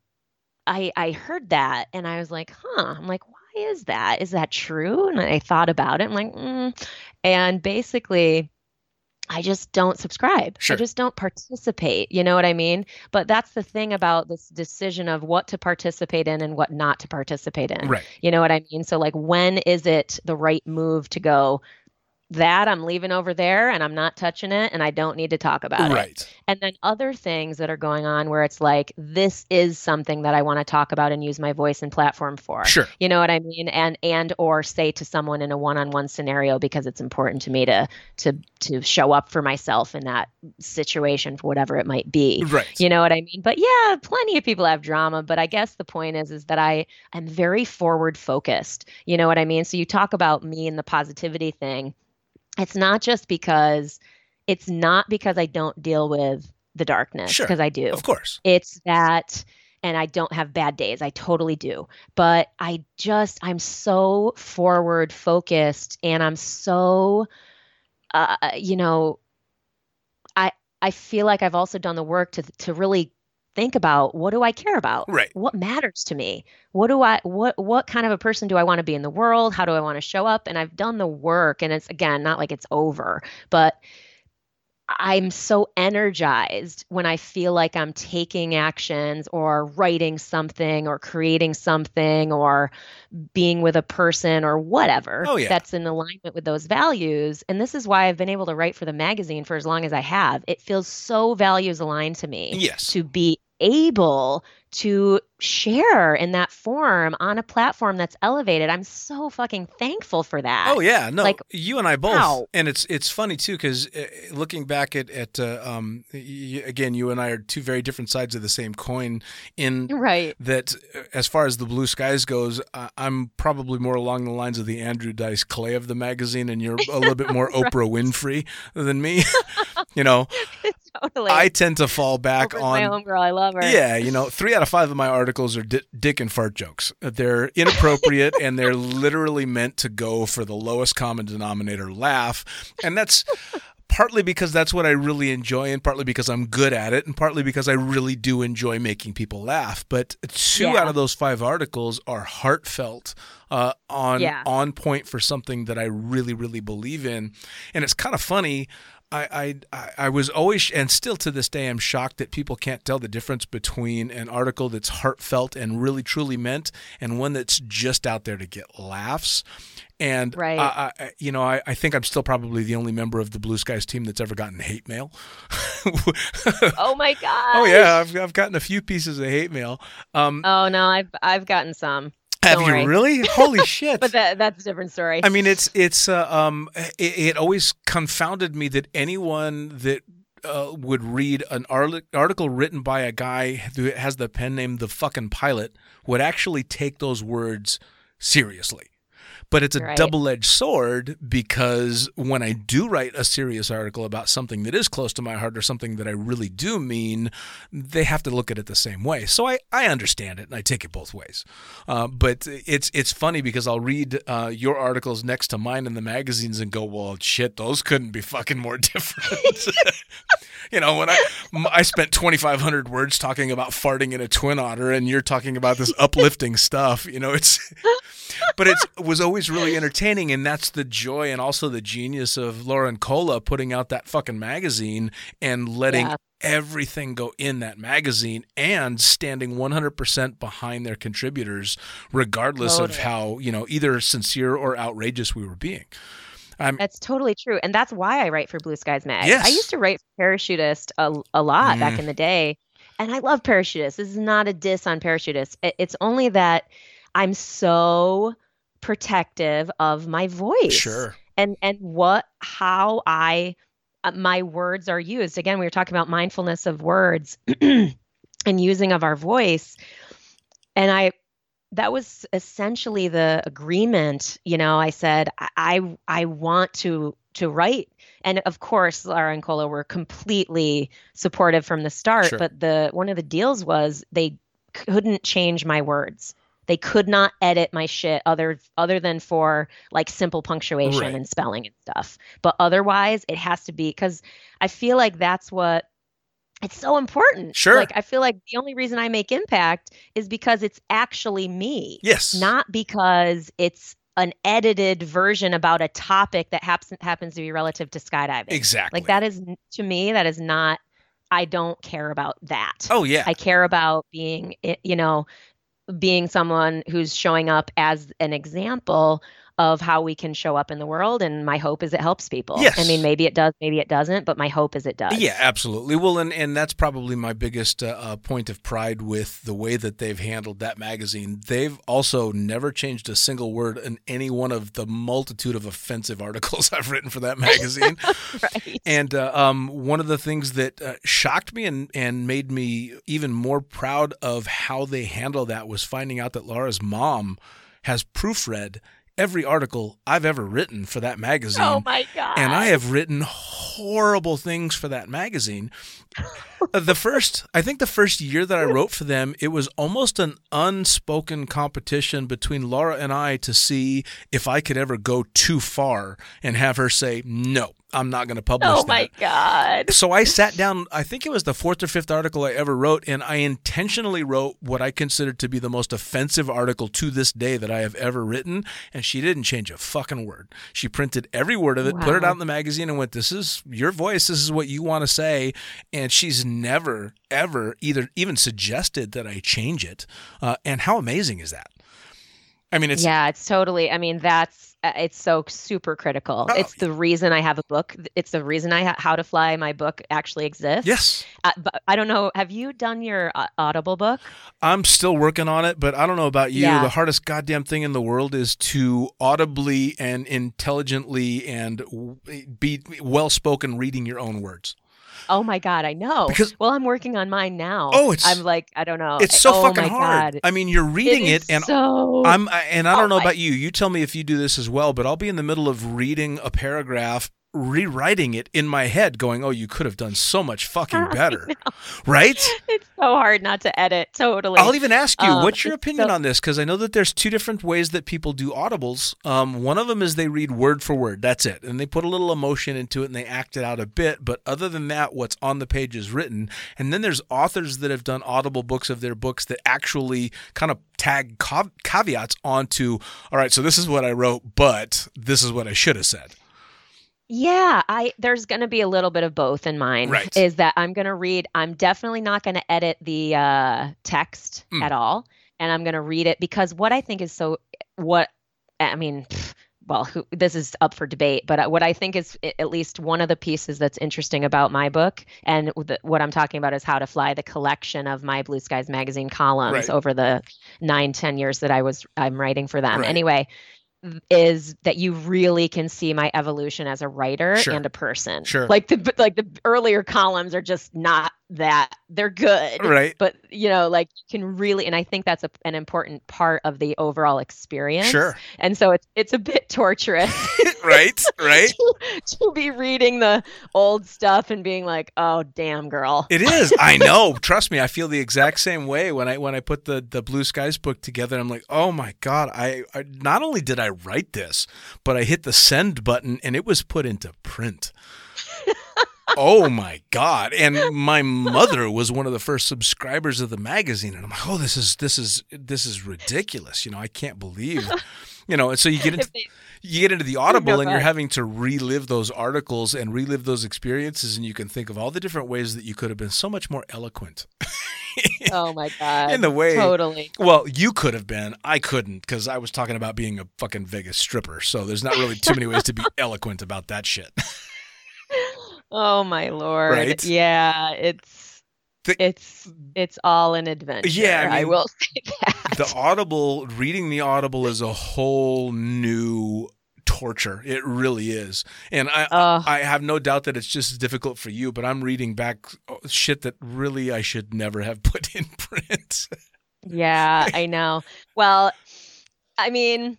I I heard that and I was like, huh. I'm like, why is that? Is that true? And I thought about it. I'm like, mm. And basically. I just don't subscribe. Sure. I just don't participate. You know what I mean? But that's the thing about this decision of what to participate in and what not to participate in. Right. You know what I mean? So, like, when is it the right move to go? That I'm leaving over there and I'm not touching it and I don't need to talk about it. Right. And then other things that are going on where it's like, this is something that I want to talk about and use my voice and platform for. Sure. You know what I mean? And and or say to someone in a one-on-one scenario because it's important to me to to to show up for myself in that situation for whatever it might be. Right. You know what I mean? But yeah, plenty of people have drama, but I guess the point is is that I am very forward focused. You know what I mean? So you talk about me and the positivity thing. It's not just because it's not because I don't deal with the darkness Sure. because I do. Of course. It's that and I don't have bad days. I totally do. But I just I'm so forward focused and I'm so uh you know I I feel like I've also done the work to to really think about what do I care about? Right. What matters to me? What do I what what kind of a person do I want to be in the world? How do I want to show up? And I've done the work and it's again not like it's over, but I'm so energized when I feel like I'm taking actions or writing something or creating something or being with a person or whatever Oh, yeah. that's in alignment with those values. And this is why I've been able to write for the magazine for as long as I have. It feels so values aligned to me Yes. to be able to share in that form on a platform that's elevated. I'm so fucking thankful for that. Oh yeah, no, Like, you and I both, wow. and it's it's funny too because uh, looking back at at uh, um y- again, you and I are two very different sides of the same coin. In Right. that, uh, as far as the blue skies goes, I- I'm probably more along the lines of the Andrew Dice Clay of the magazine, and you're a little bit more Oprah Winfrey than me. you know, totally. I tend to fall back Oprah's on my homegirl. I love her. yeah, you know, three out of five of my articles are di- dick and fart jokes. They're inappropriate and they're literally meant to go for the lowest common denominator laugh. And that's partly because that's what I really enjoy, and partly because I'm good at it, and partly because I really do enjoy making people laugh. But two Yeah. out of those five articles are heartfelt, uh, on Yeah. on point for something that I really, really believe in, and it's kind of funny. I, I I was always and still to this day I'm shocked that people can't tell the difference between an article that's heartfelt and really truly meant and one that's just out there to get laughs. And Right. I, I, you know, I, I think I'm still probably the only member of the Blue Skies team that's ever gotten hate mail. Oh my god. oh yeah, I've, I've gotten a few pieces of hate mail. Um, Oh no, I've I've gotten some. Have you worry. really? Holy shit! But that that's a different story. I mean, it's it's uh, um, it, it always confounded me that anyone that uh, would read an article written by a guy who has the pen name the fucking pilot would actually take those words seriously. But it's a Right. double-edged sword because when I do write a serious article about something that is close to my heart or something that I really do mean, they have to look at it the same way. So I, I understand it and I take it both ways. Uh, but it's it's funny because I'll read uh, your articles next to mine in the magazines and go, well, shit, those couldn't be fucking more different. you know, when I I spent 2,500 words talking about farting in a twin otter, and you're talking about this uplifting stuff. You know, it's but it was always really entertaining, and that's the joy and also the genius of Lauren Cola putting out that fucking magazine and letting Yeah. everything go in that magazine and standing 100% behind their contributors, regardless of how you know either sincere or outrageous we were being. I'm That's totally true. And that's why I write for Blue Skies Mag. Yes. I used to write for Parachutist a, a lot Mm. back in the day. And I love Parachutists. This is not a diss on Parachutists. It- It's only that I'm so protective of my voice. sure. And and what how I uh, my words are used. Again, we were talking about mindfulness of words and using of our voice. And I that was essentially the agreement you know i said i i, I want to to write and of course laura and cola were completely supportive from the start Sure. but the one of the deals was they couldn't change my words they could not edit my shit other other than for like simple punctuation Right. and spelling and stuff but otherwise it has to be because i feel like that's what it's so important Sure. like i feel like the only reason i make impact is because it's actually me Yes. not because it's an edited version about a topic that happens happens to be relative to skydiving. exactly. Like that is to me that is not I don't care about that. Oh yeah. I care about being you know being someone who's showing up as an example of how we can show up in the world and my hope is it helps people. Yes. I mean maybe it does, maybe it doesn't, but my hope is it does. Yeah, absolutely. Well, and, and that's probably my biggest uh, uh, point of pride with the way that they've handled that magazine. They've also never changed a single word in any one of the multitude of offensive articles I've written for that magazine. right. And uh, um, one of the things that uh, shocked me and, and made me even more proud of how they handle that was finding out that Laura's mom has proofread every article I've ever written for that magazine. Oh my god. And I have written horrible things for that magazine. Uh, the first, I think the first year that I wrote for them, it was almost an unspoken competition between Laura and I to see if I could ever go too far and have her say, no, I'm not going to publish Oh that. my god. So I sat down, I think it was the fourth or fifth article I ever wrote, and I intentionally wrote what I considered to be the most offensive article to this day that I have ever written. And she didn't change a fucking word. She printed every word of it, put it out in the magazine, and went, This is your voice. This is what you want to say. And she's never, ever either even suggested that I change it. Uh, and how amazing is that? I mean, it's yeah, it's totally. I mean, that's uh, it's so super critical. Oh, it's the reason I have a book. It's the reason I ha- How to Fly my book actually exists. yes. Uh, but I don't know. Have you done your uh, Audible book? I'm still working on it, but I don't know about you. Yeah. The hardest goddamn thing in the world is to audibly and intelligently and w- be well spoken reading your own words. Oh my god, I know. Because- well, I'm working on mine now. Oh, it's- I'm like I don't know. It's so oh fucking hard. God. I mean, you're reading It it, and so I'm I- and I don't Oh know my- about you. You tell me if you do this as well, but I'll be in the middle of reading a paragraph rewriting it in my head, going, "Oh, you could have done so much fucking better," right? It's so hard not to edit. Totally. I'll even ask you, Um, what's your opinion so- on this? Because I know that there's two different ways that people do audibles. Um, one of them is they read word for word. That's it, and they put a little emotion into it and they act it out a bit. But other than that, what's on the page is written. And then there's authors that have done audible books of their books that actually kind of tag cav- caveats onto. All right, so this is what I wrote, but this is what I should have said. Yeah, I there's going to be a little bit of both in mine. Right. Is that I'm going to read I'm definitely not going to edit the uh text Mm. at all and I'm going to read it because what I think is so what I mean pff, well, who, this is up for debate, but uh, what I think is at least one of the pieces that's interesting about my book, and the, what I'm talking about is how to fly the collection of my Blue Skies magazine columns Right. over the nine, ten years that I was I'm writing for them. Right. Anyway, Mm-hmm. is that you really can see my evolution as a writer Sure. and a person. Sure. Like the like the earlier columns are just not that they're good. Right. But you know, like you can really, and I think that's a, an important part of the overall experience. Sure. And so it's it's a bit torturous right. Right. to be reading the old stuff and being like, "Oh, damn, girl." It is. I know. Trust me, I feel the exact same way when I when I put the the Blue Skies book together. I'm like, oh my god! I, I not only did I write this, but I hit the send button and it was put into print. Oh my god! And my mother was one of the first subscribers of the magazine, and I'm like, oh, this is this is this is ridiculous. You know, I can't believe. You know, and so you get into you get into the audible and you're having to relive those articles and relive those experiences and you can think of all the different ways that you could have been so much more eloquent oh my god. in the way Totally. well you could have been i couldn't because i was talking about being a fucking vegas stripper so there's not really too many ways to be eloquent about that shit Oh my lord. Right? Yeah, it's The- it's it's all an adventure. Yeah, I mean, will say that. the audible reading the audible is a whole new torture it really is and i Ugh. i have no doubt that it's just as difficult for you but i'm reading back oh, shit that really i should never have put in print Yeah, I know. Well, I mean,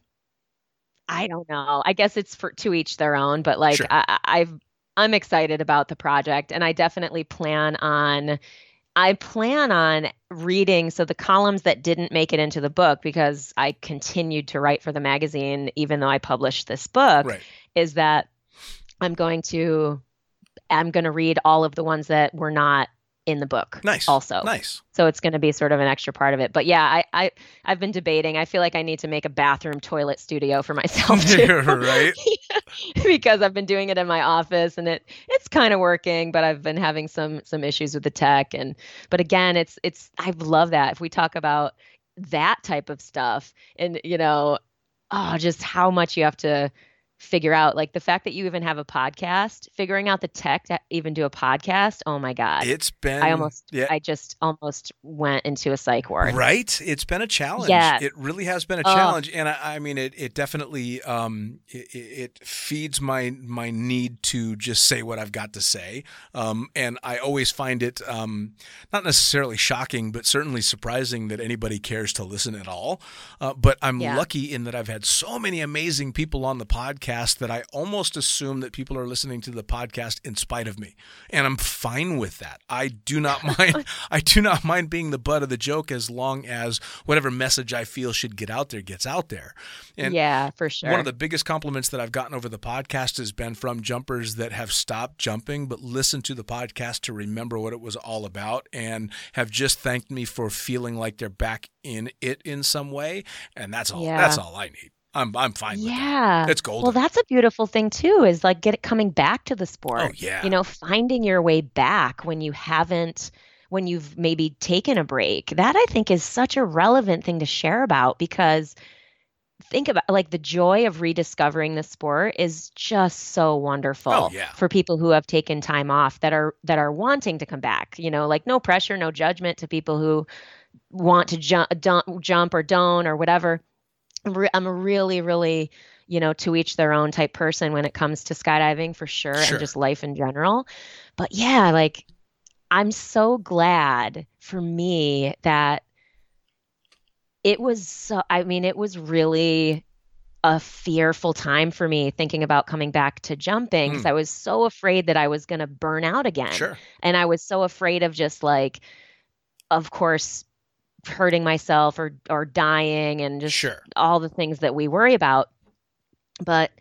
I don't know. I guess it's for to each their own, but like Sure. I, I- I've I'm excited about the project and I definitely plan on I plan on reading so the columns that didn't make it into the book because I continued to write for the magazine even though I published this book right. is that I'm going to I'm going to read all of the ones that were not in the book nice also. nice So it's going to be sort of an extra part of it. But yeah, I, I I've been debating. I feel like I need to make a bathroom toilet studio for myself too. right because I've been doing it in my office and it it's kind of working, but I've been having some some issues with the tech and but again, it's it's I love that. If we talk about that type of stuff and you know, oh, just how much you have to figure out like the fact that you even have a podcast, figuring out the tech to even do a podcast. Oh my god. it's been I almost yeah I just almost went into a psych ward. Right, it's been a challenge. Yes. It really has been a Ugh. challenge, and I, I mean, it, it definitely um, it, it feeds my my need to just say what I've got to say, um, and I always find it um, not necessarily shocking, but certainly surprising that anybody cares to listen at all. Uh, but I'm Yeah. lucky in that I've had so many amazing people on the podcast that I almost assume that people are listening to the podcast in spite of me, and I'm fine with that. I do not mind. I do not mind being the butt of the joke as long as whatever message I feel should get out there gets out there. And yeah, for sure. one of the biggest compliments that I've gotten over the podcast has been from jumpers that have stopped jumping but listened to the podcast to remember what it was all about and have just thanked me for feeling like they're back in it in some way. And that's all. Yeah. That's all I need. I'm I'm fine with that. yeah. It's golden. Well, that's a beautiful thing too, is like get it coming back to the sport. oh yeah. You know, finding your way back when you haven't when you've maybe taken a break. That I think is such a relevant thing to share about because think about like the joy of rediscovering the sport is just so wonderful Oh, yeah. for people who have taken time off that are that are wanting to come back you know like no pressure no judgment to people who want to jump jump or don't or whatever I'm re- i'm a really really you know to each their own type person when it comes to skydiving for sure, Sure. and just life in general but yeah like i'm so glad for me that it was so i mean it was really a fearful time for me thinking about coming back to jumping because Mm. I was so afraid that I was going to burn out again. Sure. And I was so afraid of just like, of course, hurting myself or or dying and just Sure. all the things that we worry about. But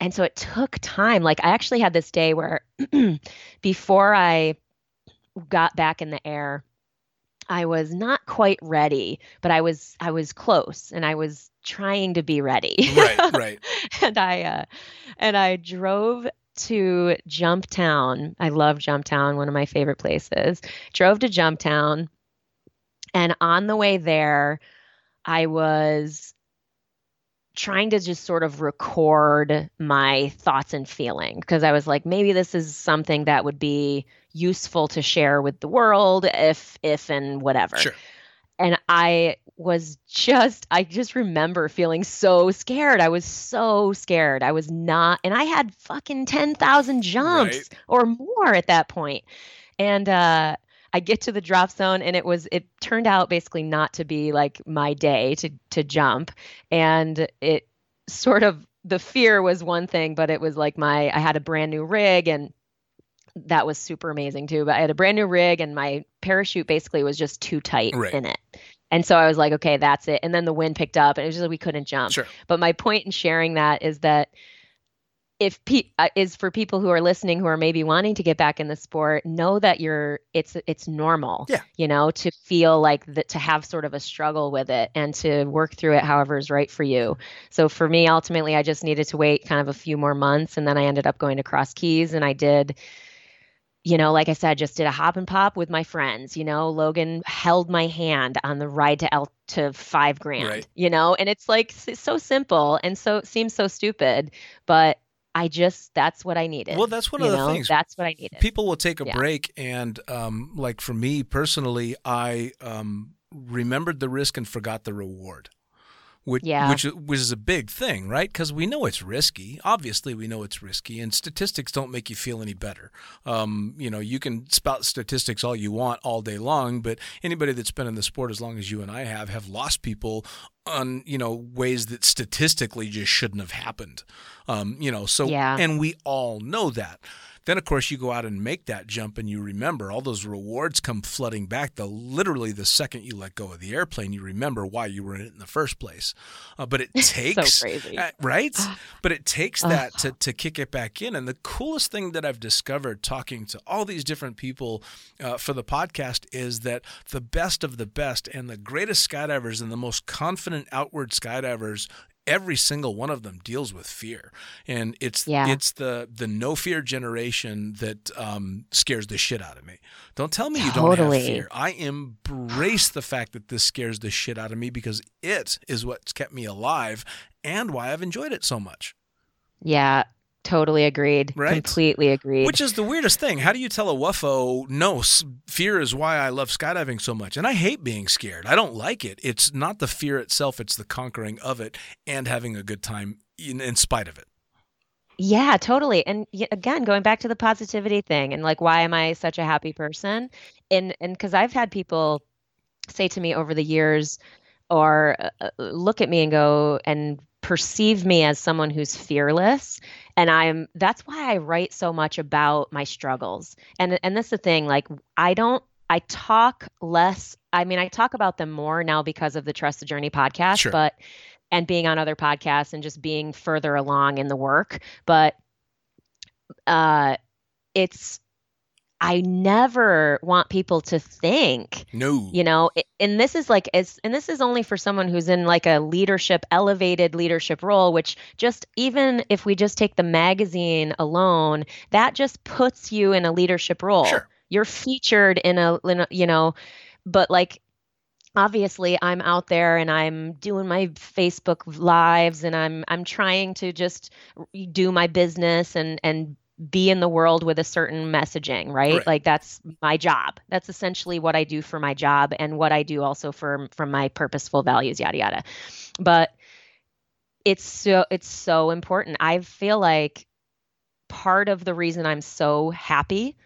and so it took time. Like I actually had this day where before I got back in the air, I was not quite ready, but I was I was close and I was trying to be ready. Right. Right. and I uh, and I drove to Jumptown. I love Jumptown, one of my favorite places. Drove to Jumptown, and on the way there, I was trying to just sort of record my thoughts and feeling because I was like, maybe this is something that would be useful to share with the world if if and whatever Sure. and I was just I just remember feeling so scared. I was so scared. I was not and I had fucking 10,000 jumps Right. or more at that point. And uh I get to the drop zone and it was it turned out basically not to be like my day to to jump and it sort of the fear was one thing but it was like my I had a brand new rig and that was super amazing too. But I had a brand new rig and my parachute basically was just too tight Right. in it. And so I was like, okay, that's it. And then the wind picked up and it was just like we couldn't jump. Sure. But my point in sharing that is that if pe- uh, is for people who are listening who are maybe wanting to get back in the sport, know that you're it's it's normal. Yeah. You know, to feel like that to have sort of a struggle with it and to work through it however is right for you. So for me, ultimately, I just needed to wait kind of a few more months, and then I ended up going to Cross Keys, and I did you know, like I said, just did a hop and pop with my friends. You know, Logan held my hand on the ride to L to five grand. Right. You know, and it's like so simple and so seems so stupid, but I just that's what I needed. Well, that's one you of the know? things. That's what I needed. People will take a Yeah. break, and um, like for me personally, I um, remembered the risk and forgot the reward. Which, Yeah. which which is a big thing, right? Because we know it's risky. Obviously, we know it's risky, and statistics don't make you feel any better. Um, you know, you can spout statistics all you want all day long, but anybody that's been in the sport as long as you and I have have lost people on you know ways that statistically just shouldn't have happened. Um, you know, so Yeah. and we all know that. Then of course you go out and make that jump and you remember all those rewards come flooding back. The literally the second you let go of the airplane, you remember why you were in it in the first place. Uh, but it takes crazy. uh, right? but it takes that to, to kick it back in. And the coolest thing that I've discovered talking to all these different people uh, for the podcast is that the best of the best and the greatest skydivers and the most confident outward skydivers every single one of them deals with fear. And it's Yeah. it's the the no fear generation that um, scares the shit out of me. Don't tell me you don't have fear. I embrace the fact that this scares the shit out of me because it is what's kept me alive and why i've enjoyed it so much. Yeah, totally agreed. Right? Completely agreed. which is the weirdest thing. How do you tell a whuffo, no, fear is why I love skydiving so much? And I hate being scared. I don't like it. It's not the fear itself, it's the conquering of it and having a good time in, in spite of it. Yeah, totally. And again, going back to the positivity thing and like why am I such a happy person? And and cuz I've had people say to me over the years or uh, uh, look at me and go and perceive me as someone who's fearless and I'm that's why I write so much about my struggles. And and that's the thing like I don't I talk less I mean I talk about them more now because of the Trust the Journey podcast, Sure. but and being on other podcasts and just being further along in the work, but uh it's I never want people to think No. you know and this is like it's and this is only for someone who's in like a leadership elevated leadership role which just even if we just take the magazine alone that just puts you in a leadership role Sure. you're featured in a, in a you know but like obviously I'm out there and I'm doing my Facebook lives and I'm I'm trying to just do my business and and be in the world with a certain messaging, right? Right. Like that's my job. That's essentially what I do for my job and what I do also for from my purposeful values, yada yada. But it's so it's so important. I feel like part of the reason I'm so happy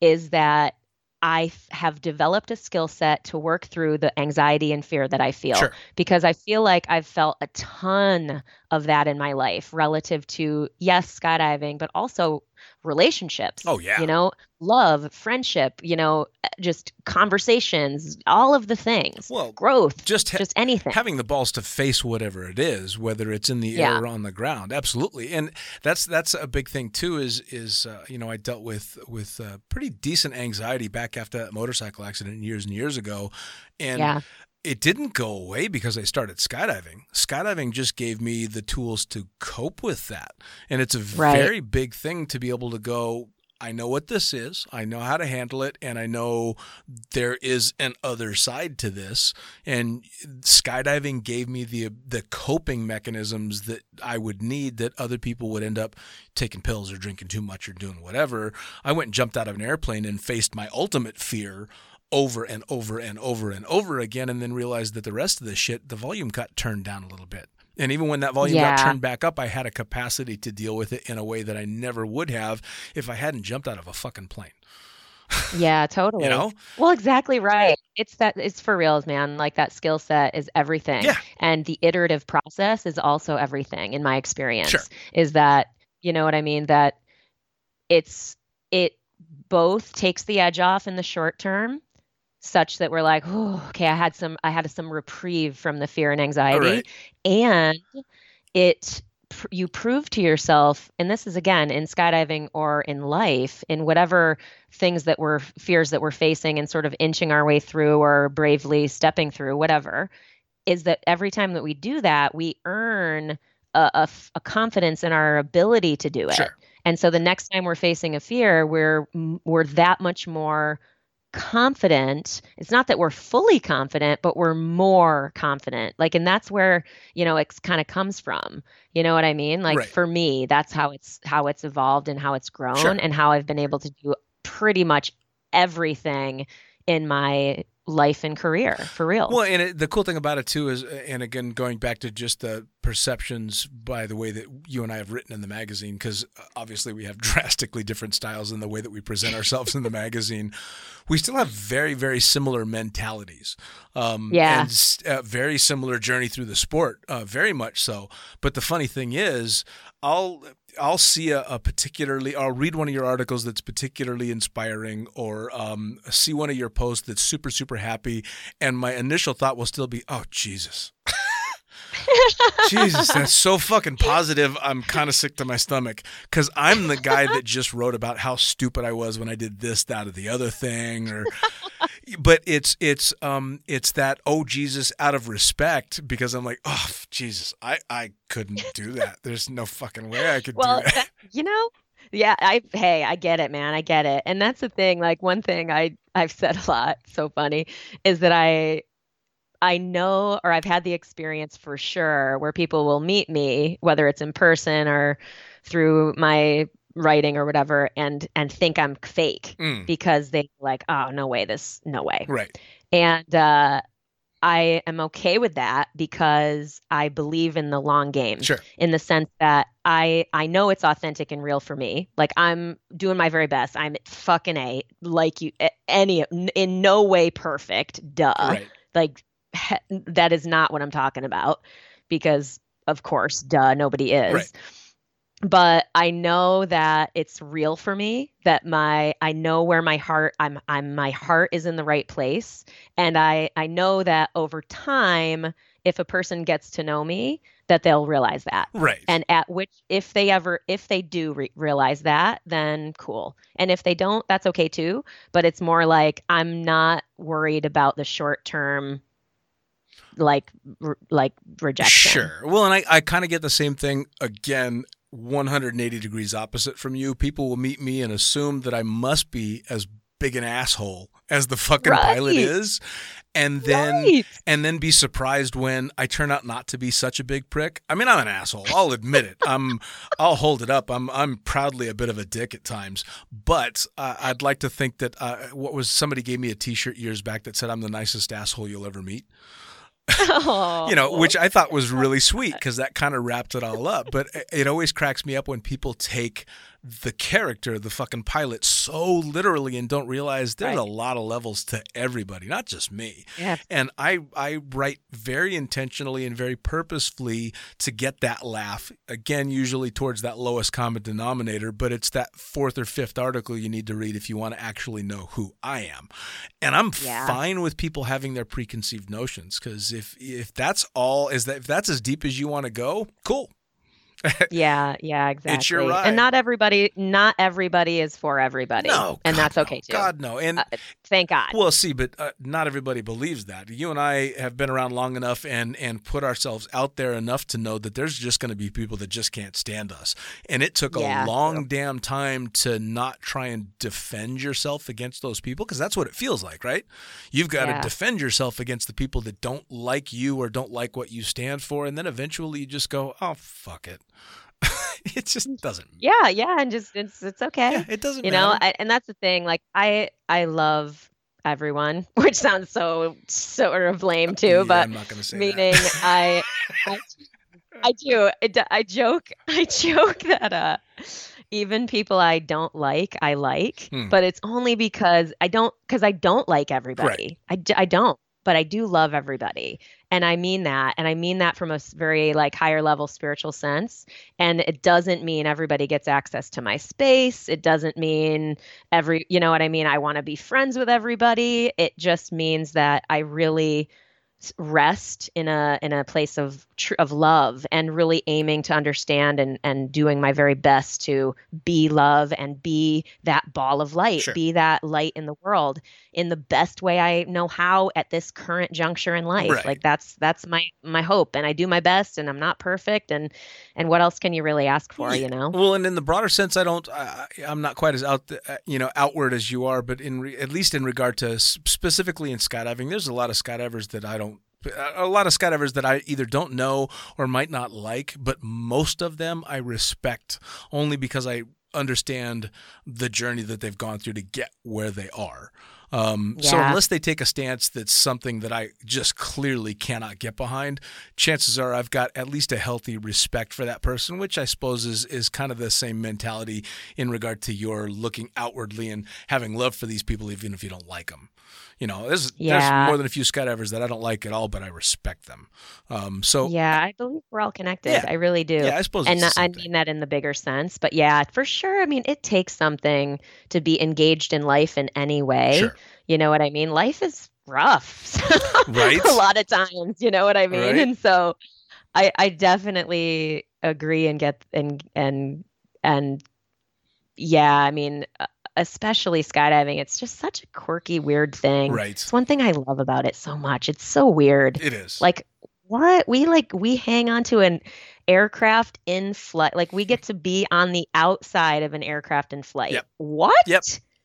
is that I have developed a skill set to work through the anxiety and fear that I feel Sure. because I feel like I've felt a ton of that in my life relative to, yes, skydiving, but also relationships. Oh, yeah. You know, love, friendship, you know, eh, just conversations, all of the things, Well, growth, just ha- just anything. having the balls to face whatever it is, whether it's in the Yeah. air or on the ground, absolutely. And that's that's a big thing too. Is is uh, you know I dealt with with uh, pretty decent anxiety back after that motorcycle accident years and years ago, and yeah. It didn't go away because I started skydiving. Skydiving just gave me the tools to cope with that. And it's a Right. very big thing to be able to go, I know what this is, I know how to handle it, and I know there is an other side to this. And skydiving gave me the the coping mechanisms that I would need that other people would end up taking pills or drinking too much or doing whatever. I went and jumped out of an airplane and faced my ultimate fear over and over and over and over again and then realized that the rest of the shit the volume got turned down a little bit and even when that volume got turned back up i had a capacity to deal with it in a way that i never would have if i hadn't jumped out of a fucking plane Yeah, totally. you know Well, exactly right. It's that it's for reals, man. Like that skill set is everything. Yeah. And the iterative process is also everything in my experience. Sure. Is that, you know what I mean? That it's it both takes the edge off in the short term, such that we're like, oh, okay, I had some I had some reprieve from the fear and anxiety. right. And it you prove to yourself and this is again in skydiving or in life in whatever things that we're fears that we're facing and sort of inching our way through or bravely stepping through whatever is that every time that we do that we earn a, a f- a confidence in our ability to do it Sure. and so the next time we're facing a fear we're we're that much more confident it's not that we're fully confident but we're more confident like and that's where you know it kind of comes from you know what i mean like Right. for me that's how it's how it's evolved and how it's grown Sure. and how i've been able to do pretty much everything in my life and career for real Well, and it, the cool thing about it too is, and again, going back to just the perceptions by the way that you and I have written in the magazine, because obviously we have drastically different styles in the way that we present ourselves in the magazine. We still have very, very similar mentalities. Um, Yeah. And s- uh, very similar journey through the sport, uh, very much so. But the funny thing is, I'll I'll see a, a particularly I'll read one of your articles that's particularly inspiring or um, see one of your posts that's super super happy and my initial thought will still be oh Jesus Jesus that's so fucking positive. I'm kind of sick to my stomach. Cuz I'm the guy that just wrote about how stupid I was when I did this that or the other thing or but it's it's um it's that oh Jesus out of respect because I'm like oh Jesus I I couldn't do that. There's no fucking way I could well do that. that- you know yeah i hey i get it man i get it. And that's the thing like one thing i i've said a lot so funny is that i i know or i've had the experience for sure where people will meet me whether it's in person or through my writing or whatever and and think i'm fake Mm, because they like oh no way this no way right and uh I am okay with that because I believe in the long game sure in the sense that I I know it's authentic and real for me. Like I'm doing my very best. I'm fucking a like you any in no way perfect. Duh. right Like that is not what I'm talking about because of course, duh, nobody is. Right. But I know that it's real for me that my I know where my heart I'm I'm my heart is in the right place. And I I know that over time if a person gets to know me that they'll realize that. Right. And at which if they ever if they do re- realize that then cool. And if they don't that's okay too. But it's more like i'm not worried about the short term like r- like rejection Sure. Well, and I, I kind of get the same thing again, 180 degrees opposite from you. People will meet me and assume that I must be as big an asshole as the fucking pilot is. And then Right. and then be surprised when I turn out not to be such a big prick. I mean, I'm an asshole. I'll admit it. I'm I'll hold it up. I'm I'm proudly a bit of a dick at times. But uh, I'd like to think that uh, what was somebody gave me a T-shirt years back that said I'm the nicest asshole you'll ever meet you know, which I thought was really sweet because that kind of wrapped it all up. But it- it always cracks me up when people take the character, the fucking pilot, so literally and don't realize there's Right. a lot of levels to everybody, not just me. Yeah. And I I write very intentionally and very purposefully to get that laugh. Again, usually towards that lowest common denominator, but it's that fourth or fifth article you need to read if you want to actually know who I am. And I'm Yeah. fine with people having their preconceived notions because if if that's all is that if that's as deep as you want to go, cool. Yeah, yeah, exactly. It's your ride. And not everybody, not everybody is for everybody, No, and God, that's okay too. God no, and Uh, Thank God. Well, see, but uh, not everybody believes that. You and I have been around long enough and and put ourselves out there enough to know that there's just going to be people that just can't stand us. And it took Yeah, a long true. damn time to not try and defend yourself against those people because that's what it feels like, right? You've got Yeah. to defend yourself against the people that don't like you or don't like what you stand for, and then eventually you just go, "Oh, fuck it." it just doesn't. yeah, yeah, and just it's it's okay. Yeah, it doesn't you know. I, and that's the thing. Like I I love everyone, which sounds so sort of lame too, Yeah, but I'm not to say meaning. I, I I do I joke I joke that uh even people I don't like I like Hmm. but it's only because I don't because I don't like everybody I I don't but I do love everybody and I mean that and I mean that from a very like higher level spiritual sense. And it doesn't mean everybody gets access to my space. It doesn't mean every you know what I mean? I want to be friends with everybody. It just means that I really rest in a in a place of tr- of love and really aiming to understand and and doing my very best to be love and be that ball of light Sure. be that light in the world in the best way I know how at this current juncture in life Right. like that's that's my my hope and I do my best and I'm not perfect and and what else can you really ask for Yeah. you know Well, and in the broader sense, I don't. I, I'm not quite as out, uh, you know, outward as you are. But in re, at least in regard to specifically in skydiving, there's a lot of skydivers that I don't. A lot of skydivers that I either don't know or might not like, but most of them I respect only because I understand the journey that they've gone through to get where they are. Um, So unless they take a stance that's something that I just clearly cannot get behind, chances are I've got at least a healthy respect for that person, which I suppose is is kind of the same mentality in regard to your looking outwardly and having love for these people, even if you don't like them. You know, there's Yeah. there's more than a few skydivers that I don't like at all, but I respect them. Um, so yeah I believe we're all connected Yeah. I really do yeah, I suppose and I mean that in the bigger sense. But yeah, for sure. I mean, it takes something to be engaged in life in any way. Sure. You know what I mean? Life is rough Right. a lot of times. You know what I mean? Right. And so, I I definitely agree and get and and and yeah. I mean, uh, especially skydiving. It's just such a quirky, weird thing. Right. It's one thing I love about it so much. It's so weird It is. like what we like we hang on to an aircraft in flight like we get to be on the outside of an aircraft in flight Yep. what Yep.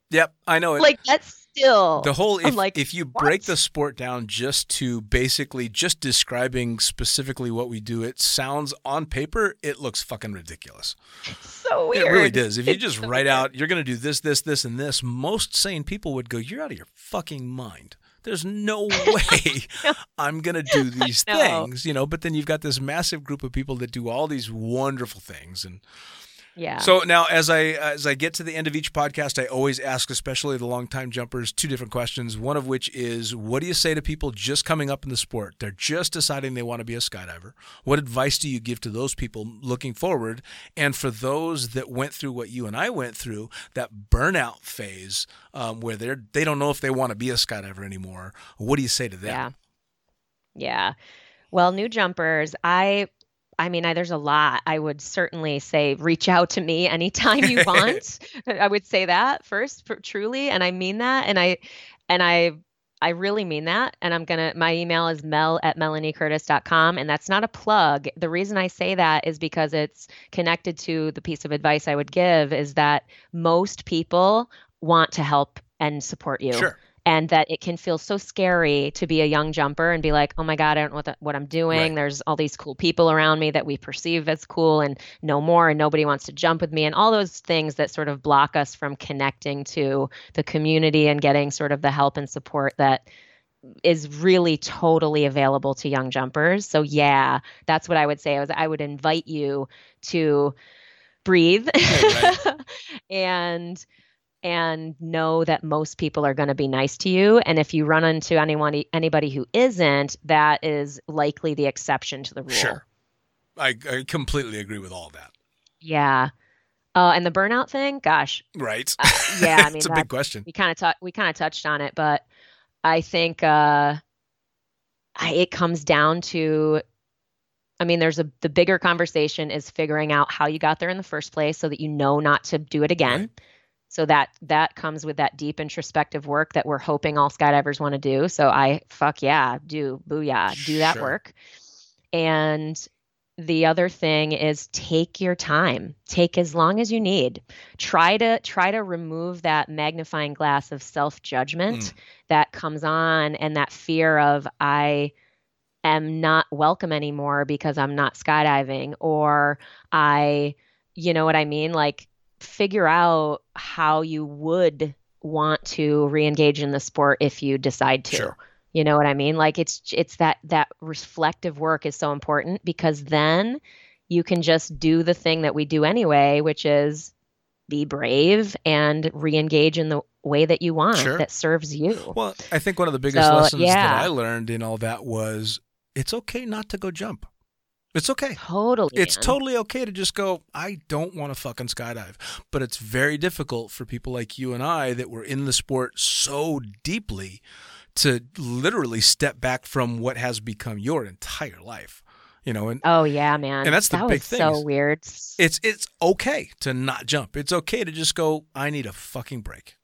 Yep, I know it. like that's still the whole if, like, if you break the sport down just to basically just describing specifically what we do it sounds on paper it looks fucking ridiculous. So weird it really does. If you It's just so write weird. out you're going to do this this this and this most sane people would go you're out of your fucking mind. There's no way I'm going to do these know. things, you know, but then you've got this massive group of people that do all these wonderful things and yeah so now, as I as I get to the end of each podcast, I always ask, especially the long time jumpers, two different questions. One of which is, what do you say to people just coming up in the sport? They're just deciding they want to be a skydiver. What advice do you give to those people looking forward? And for those that went through what you and I went through, that burnout phase, um, where they're they don't know if they want to be a skydiver anymore. What do you say to them? yeah yeah well new jumpers i I mean, I, there's a lot. I would certainly say reach out to me anytime you want. I would say that first, for, truly, and I mean that. And I, and I, I really mean that. And I'm gonna. My email is mel at melaniecurtis.com, and that's not a plug. The reason I say that is because it's connected to the piece of advice I would give is that most people want to help and support you Sure. And that it can feel so scary to be a young jumper and be like, oh my God, I don't know what, the, what I'm doing. Right. There's all these cool people around me that we perceive as cool and no more, and nobody wants to jump with me, and all those things that sort of block us from connecting to the community and getting sort of the help and support that is really totally available to young jumpers. So yeah, that's what I would say. I was I would invite you to breathe right. and and know that most people are going to be nice to you and if you run into anyone anybody who isn't that is likely the exception to the rule Sure. I, I completely agree with all that. yeah uh, and the burnout thing gosh Right. uh, yeah i mean it's a big question. we kind of talked we kind of touched on it but i think uh I, it comes down to i mean there's a the bigger conversation is figuring out how you got there in the first place so that you know not to do it again Right. So that that comes with that deep introspective work that we're hoping all skydivers want to do. So i fuck yeah do booyah do that Sure. work. And the other thing is take your time. Take as long as you need. Try to try to remove that magnifying glass of self-judgment Mm. that comes on and that fear of i am not welcome anymore because i'm not skydiving or i you know what i mean? Like figure out how you would want to re-engage in the sport if you decide to Sure. you know what i mean like it's it's that that reflective work is so important because then you can just do the thing that we do anyway which is be brave and re-engage in the way that you want Sure. that serves you Well, I think one of the biggest So, lessons that. I learned in all that was it's okay not to go jump. It's okay. totally It's man. totally okay to just go, I don't want to fucking skydive. But it's very difficult for people like you and I that were in the sport so deeply to literally step back from what has become your entire life. You know, and Oh yeah, man. And that's the that big was thing So weird. it's it's okay to not jump. It's okay to just go, I need a fucking break.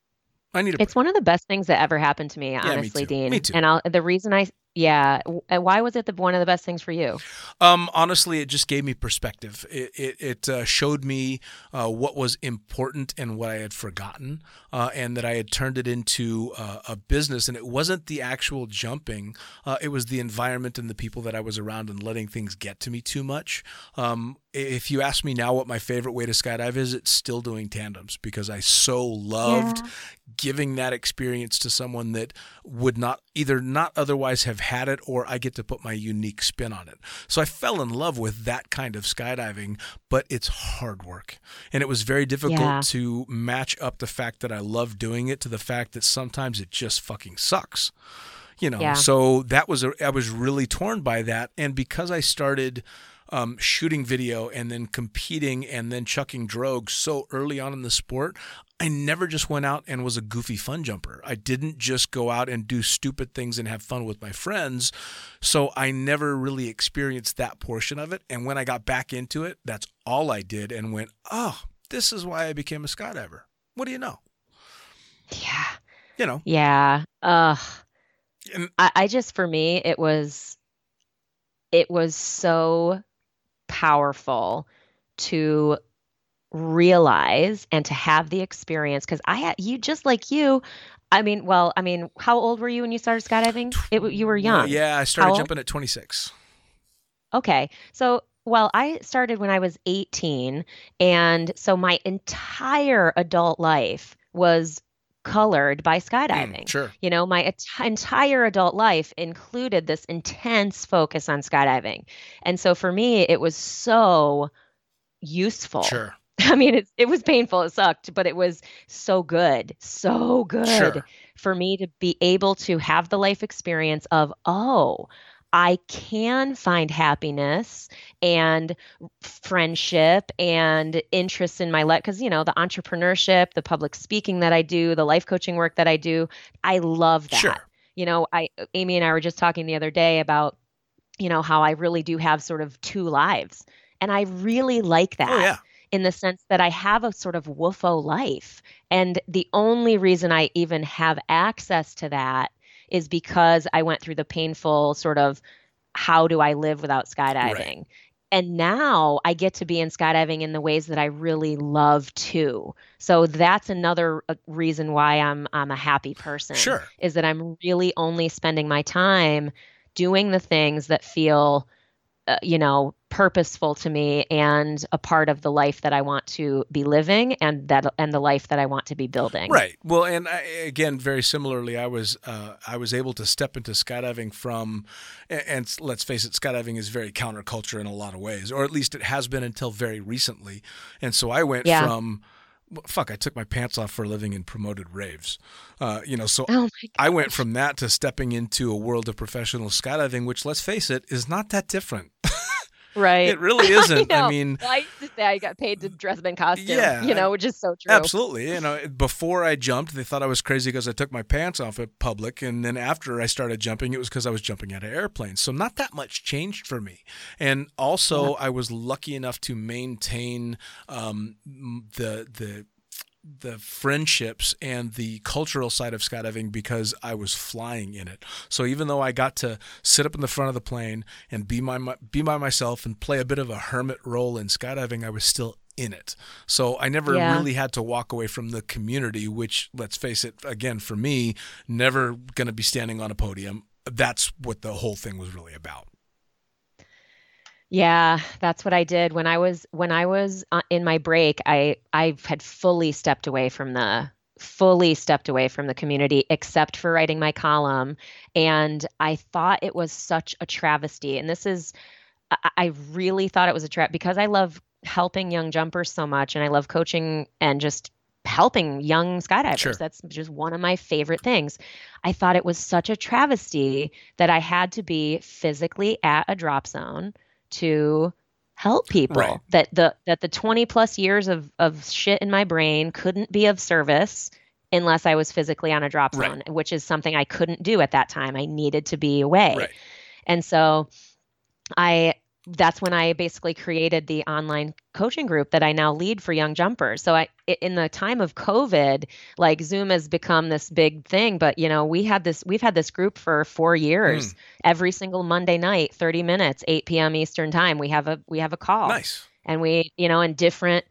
I need a It's one of the best things that ever happened to me, honestly. Dean. Me too. And I'll, the reason I, yeah, uh, why was it the one of the best things for you? Um, honestly, it just gave me perspective. It it, it uh, showed me uh, what was important and what I had forgotten, uh, and that I had turned it into uh, a business. And it wasn't the actual jumping; uh, it was the environment and the people that I was around and letting things get to me too much. Um, if you ask me now what my favorite way to skydive is, it's still doing tandems because I so loved Yeah. Giving that experience to someone that would not either not otherwise have had it or I get to put my unique spin on it. So I fell in love with that kind of skydiving, but it's hard work. And it was very difficult Yeah. to match up the fact that I love doing it to the fact that sometimes it just fucking sucks. You know, Yeah. so that was a, I was really torn by that and because I started um, shooting video and then competing and then chucking drogues so early on in the sport, I never just went out and was a goofy fun jumper. I didn't just go out and do stupid things and have fun with my friends. So I never really experienced that portion of it. And when I got back into it, that's all I did and went, oh, this is why I became a skydiver. What do you know? Yeah. You know, Yeah. Ugh. and I, I just, for me, it was, it was so powerful to realize and to have the experience because I had you just like you. I mean, well, I mean, how old were you when you started skydiving? It, you were young. yeah, I started How old? jumping at 26. Okay. So, well, I started when I was 18. And so my entire adult life was colored by skydiving. Mm, sure. You know, my ent- entire adult life included this intense focus on skydiving. And so for me, it was so useful. Sure. I mean, it, it was painful. It sucked, but it was so good, so good Sure. for me to be able to have the life experience of, oh, I can find happiness and friendship and interest in my life. Because, you know, the entrepreneurship, the public speaking that I do, the life coaching work that I do, I love that. Sure. You know, I, Amy and I were just talking the other day about, you know, how I really do have sort of two lives. And I really like oh, that Oh, yeah. In the sense that I have a sort of whuffo life. And the only reason I even have access to that is because I went through the painful sort of how do I live without skydiving? And now I get to be in skydiving in the ways that I really love too. So that's another uh, reason why I'm I'm a happy person Sure. is that I'm really only spending my time doing the things that feel, uh, you know, purposeful to me and a part of the life that I want to be living and that and the life that I want to be building. Right. Well, and I, again, very similarly, I was uh, I was able to step into skydiving from, and, and let's face it, skydiving is very counterculture in a lot of ways, or at least it has been until very recently. And so I went Yeah. from. Fuck! I took my pants off for a living and promoted raves, uh, you know. So Oh I went from that to stepping into a world of professional skydiving, which, let's face it, is not that different. Right. It really isn't. I know. mean, I used to say I got paid to dress up in costume. Yeah, You know, I- which is so true. Absolutely. You know, before I jumped, they thought I was crazy because I took my pants off at public, and then after I started jumping, it was because I was jumping out of airplanes. So not that much changed for me. And also, I was lucky enough to maintain um, the the the friendships and the cultural side of skydiving because I was flying in it. So even though I got to sit up in the front of the plane and be my, my be by myself and play a bit of a hermit role in skydiving, I was still in it. So I never Yeah. really had to walk away from the community, which let's face it, again for me, never going to be standing on a podium. That's what the whole thing was really about. Yeah, that's what I did when I was when I was uh, in my break. I I had fully stepped away from the fully stepped away from the community except for writing my column and I thought it was such a travesty. And this is I, I really thought it was a trap because I love helping young jumpers so much and I love coaching and just helping young skydivers. Sure. That's just one of my favorite things. I thought it was such a travesty that I had to be physically at a drop zone to help people Right. that the that the 20 plus years of of shit in my brain couldn't be of service unless I was physically on a drop Right. zone which is something I couldn't do at that time I needed to be away Right. and so I that's when I basically created the online coaching group that I now lead for young jumpers. So I in the time of COVID, like Zoom has become this big thing, but you know, we had this we've had this group for 4 years. Hmm. Every single Monday night, 30 minutes, 8 p.m. Eastern time, we have a we have a call Nice. and we you know in different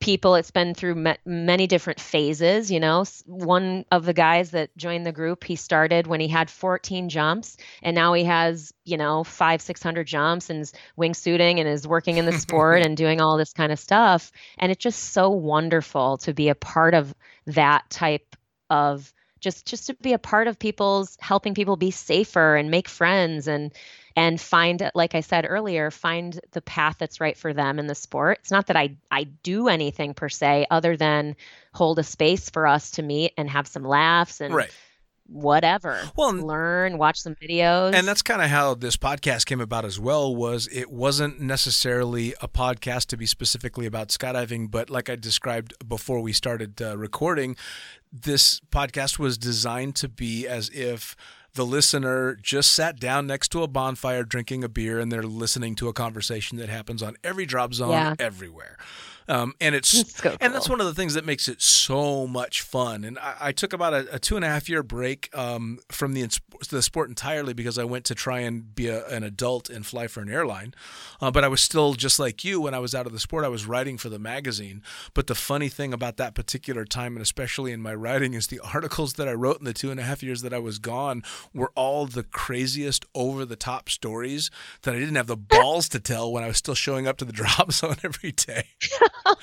people it's been through ma- many different phases you know? One of the guys that joined the group he started when he had 14 jumps and now he has you know five six hundred jumps and is wingsuiting and is working in the sport and doing all this kind of stuff. And it's just so wonderful to be a part of that type of just just to be a part of people's helping people be safer and make friends and and find like i said earlier find the path that's right for them in the sport. It's not that i i do anything per se other than hold a space for us to meet and have some laughs and Right. whatever. Well, learn watch some videos. And that's kind of how this podcast came about as well was it wasn't necessarily a podcast to be specifically about skydiving, but like I described before we started uh, recording, this podcast was designed to be as if the listener just sat down next to a bonfire drinking a beer and they're listening to a conversation that happens on every drop zone Yeah. everywhere. Um, and it's It's so and that's one of the things that makes it so much fun. And I, I took about a, a two and a half year break um, from the the sport entirely because I went to try and be a, an adult and fly for an airline. Uh, but I was still just like you when I was out of the sport. I was writing for the magazine. But the funny thing about that particular time, and especially in my writing, is the articles that I wrote in the two and a half years that I was gone were all the craziest over the top stories that I didn't have the balls to tell when I was still showing up to the drop zone every day.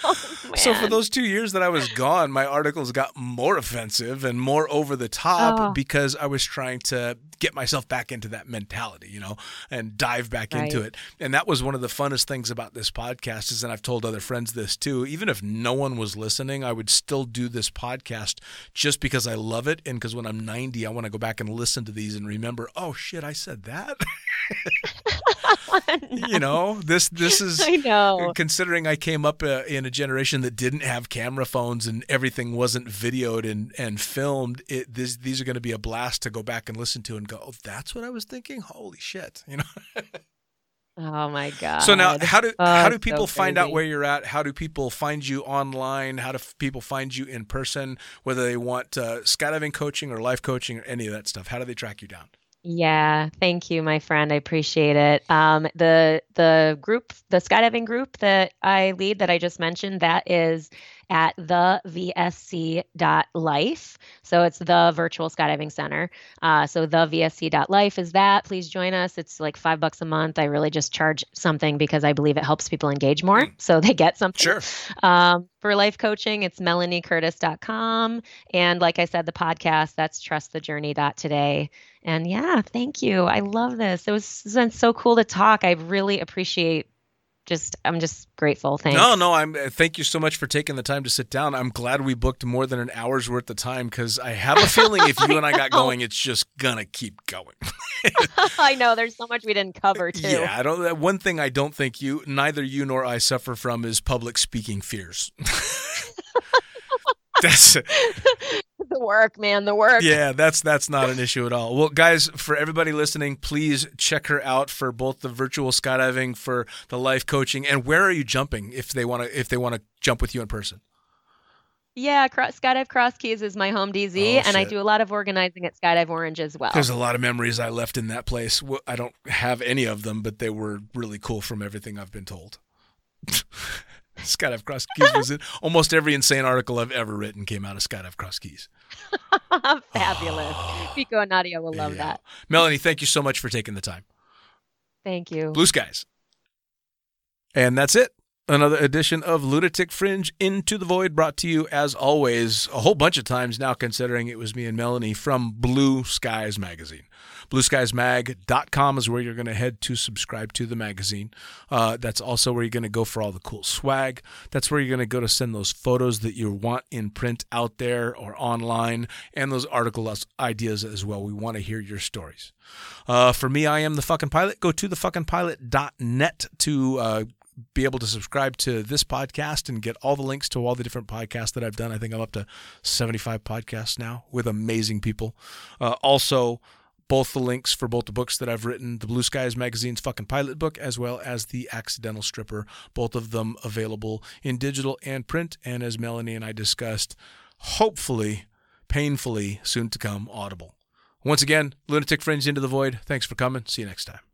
So for those two years that I was gone, my articles got more offensive and more over the top Oh. because I was trying to get myself back into that mentality, you know, and dive back into it. And that was one of the funnest things about this podcast is, and I've told other friends this too, even if no one was listening, I would still do this podcast just because I love it. And because when I'm 90, I want to go back and listen to these and remember, oh shit, I said that. you know, this, this is, I know. considering I came up uh, in a generation that didn't have camera phones and everything wasn't videoed and, and filmed, it, this, these are going to be a blast to go back and listen to and go, oh, that's what I was thinking. Holy shit! You know. Oh my god. so now, how do Oh, how do it's so people find out where you're at? How do people find you online? How do f- people find you in person? Whether they want uh, skydiving coaching or life coaching or any of that stuff, how do they track you down? Yeah, thank you, my friend. I appreciate it. Um, the the group, the skydiving group that I lead that I just mentioned, that is at the vsc.life. So it's the virtual skydiving center. Uh, so the vsc.life is that. Please join us. It's like five bucks a month. I really just charge something because I believe it helps people engage more. Mm. So they get something. Sure. Um, for life coaching, it's melaniecurtis.com. And like I said, the podcast, that's trustthejourney.today. And yeah, thank you. I love this. It was it's been so cool to talk. I really appreciate just I'm just grateful. Thanks. No, no, I'm uh, thank you so much for taking the time to sit down. I'm glad we booked more than an hour's worth of time because I have a feeling if you and I got going, it's just gonna keep going. I know there's so much we didn't cover too. Yeah, I don't. One thing I don't think you, neither you nor I, suffer from is public speaking fears. That's the work, man, the work. Yeah, that's that's not an issue at all. Well, guys, for everybody listening, please check her out for both the virtual skydiving, for the life coaching, and where are you jumping if they want to if they want to jump with you in person. Yeah, Cross, Skydive Cross Keys is my home DZ, oh, and I do a lot of organizing at Skydive Orange as well. There's a lot of memories I left in that place. I don't have any of them, but they were really cool from everything I've been told. Skydive Cross Keys was in almost every insane article I've ever written came out of Skydive Cross Keys. Fabulous. Ah, Pico and Nadia will love yeah. that. Melanie, thank you so much for taking the time. Thank you. Blue skies. And that's it another edition of Lunatic Fringe Into the Void, brought to you as always a whole bunch of times now, considering it was me and Melanie from Blue Skies Magazine. BlueSkiesMag.com is where you're going to head to subscribe to the magazine. Uh, that's also where you're going to go for all the cool swag. That's where you're going to go to send those photos that you want in print out there or online, and those article ideas as well. We want to hear your stories. Uh, for me, I am the fucking pilot. Go to the thefuckingpilot.net to uh, be able to subscribe to this podcast and get all the links to all the different podcasts that I've done. I think I'm up to 75 podcasts now with amazing people. Uh, also, both the links for both the books that I've written, the Blue Skies Magazine's fucking pilot book, as well as the Accidental Stripper, both of them available in digital and print. And as Melanie and I discussed, hopefully, painfully soon to come, audible. Once again, Lunatic Fringe Into the Void. Thanks for coming. See you next time.